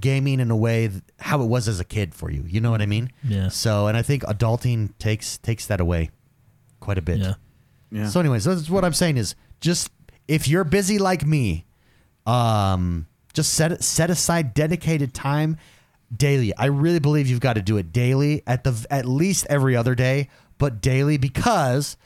gaming in a way th- how it was as a kid for you. You know what I mean? Yeah. So, and I think adulting takes takes that away quite a bit. Yeah. Yeah. So, anyways, that's what I'm saying is just if you're busy like me, um, just set set aside dedicated time daily. I really believe you've got to do it daily at the at least every other day, but daily because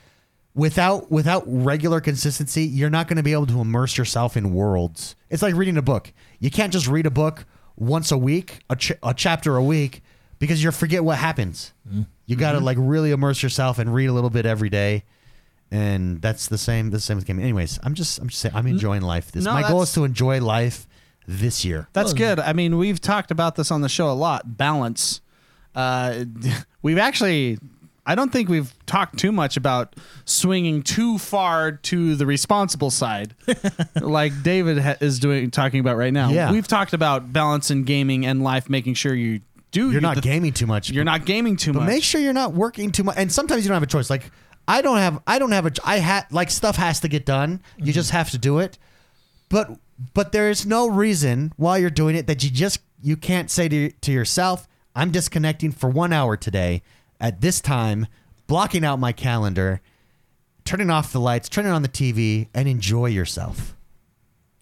without without regular consistency, you're not going to be able to immerse yourself in worlds. It's like reading a book. You can't just read a book once a week, a, ch- a chapter a week, because you forget what happens. Mm-hmm. You got to mm-hmm. like really immerse yourself and read a little bit every day. And that's the same. The same with gaming. Anyways, I'm just, I'm just saying, I'm enjoying life. This, No, my goal is to enjoy life this year. That's good. I mean, we've talked about this on the show a lot. Balance. Uh, we've actually, I don't think we've talked too much about swinging too far to the responsible side, like David ha- is doing talking about right now. Yeah. We've talked about balance in gaming and life, making sure you do. You're not the- gaming too much. You're not gaming too But much. make sure you're not working too much. And sometimes you don't have a choice. Like I don't have, I don't have a, I had like stuff has to get done. You just have to do it. But But there is no reason while you're doing it that you just you can't say to, to yourself, "I'm disconnecting for one hour today at this time, blocking out my calendar, turning off the lights, turning on the TV, and enjoy yourself."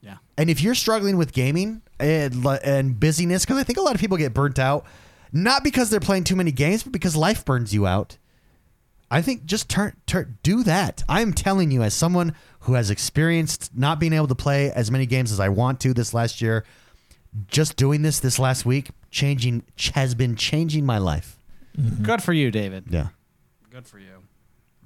Yeah. And if you're struggling with gaming and, and busyness, because I think a lot of people get burnt out, not because they're playing too many games, but because life burns you out. I think just turn, turn do that. I'm telling you, as someone who has experienced not being able to play as many games as I want to this last year, just doing this this last week, changing has been changing my life. Good for you, David. Yeah, Good for you.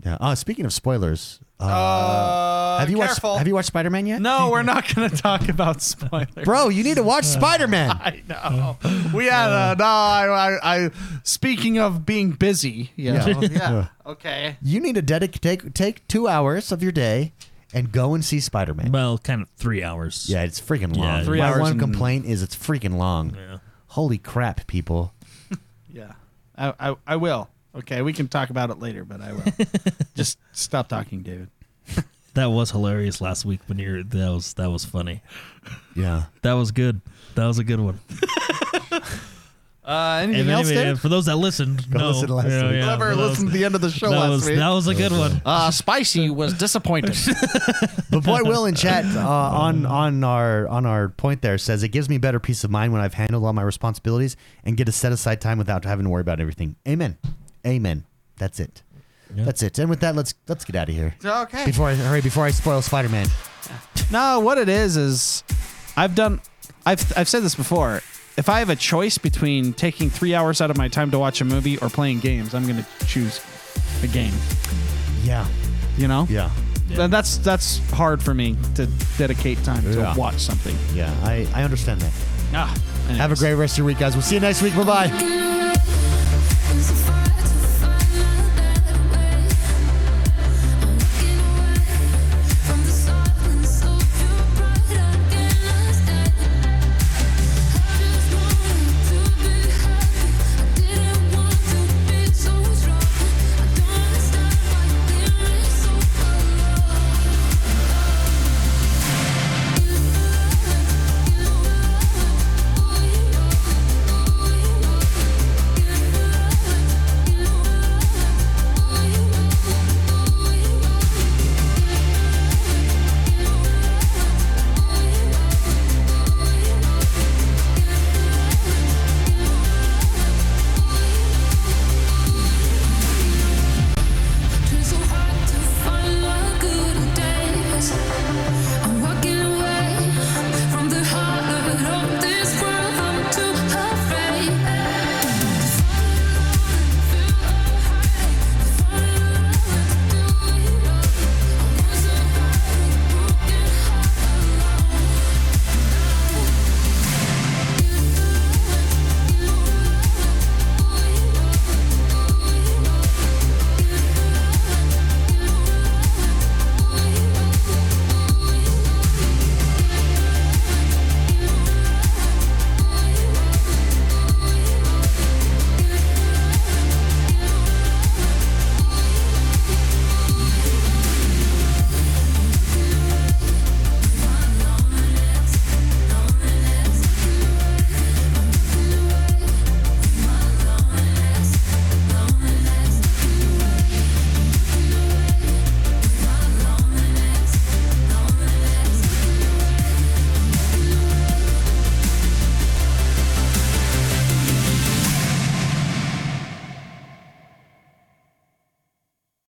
yeah. Uh, speaking of spoilers, uh, Uh, have you careful. watched Have you watched Spider Man yet? No, we're not going to talk about spoilers. bro. You need to watch Spider Man. I know. We had a no. I, I, I. Speaking of being busy, you Yeah. know, Yeah. yeah. Okay. You need to dedicate take take two hours of your day and go and see Spider Man. Well, kind of three hours. Yeah, it's freaking long. Yeah, Three My hours one and- complaint is it's freaking long. Yeah. Holy crap, people! Yeah. I, I, I will. Okay, we can talk about it later, but I will. Just stop talking, David. That was hilarious last week when you're. That was that was funny. Yeah, That was good. That was a good one. Uh, anything And else, anyway, David? for those that listened, Go no, listen to last yeah, week. yeah, Whoever that was- listened to the end of the show that last was week. that was a good one. uh, Spicy was disappointed. But boy Will in chat uh, on on our on our point there says it gives me better peace of mind when I've handled all my responsibilities and get to set aside time without having to worry about everything. Amen. Amen. That's it. Yeah. That's it. And with that, let's let's get out of here okay. before I hurry before I spoil Spider Man. No, what it is is, I've done, I've I've said this before. If I have a choice between taking three hours out of my time to watch a movie or playing games, I'm going to choose a game. Yeah. You know. Yeah. And that's that's hard for me to dedicate time to Yeah. watch something. Yeah. I I understand that. Ah, Have a great rest of your week, guys. We'll see you next week. Bye bye.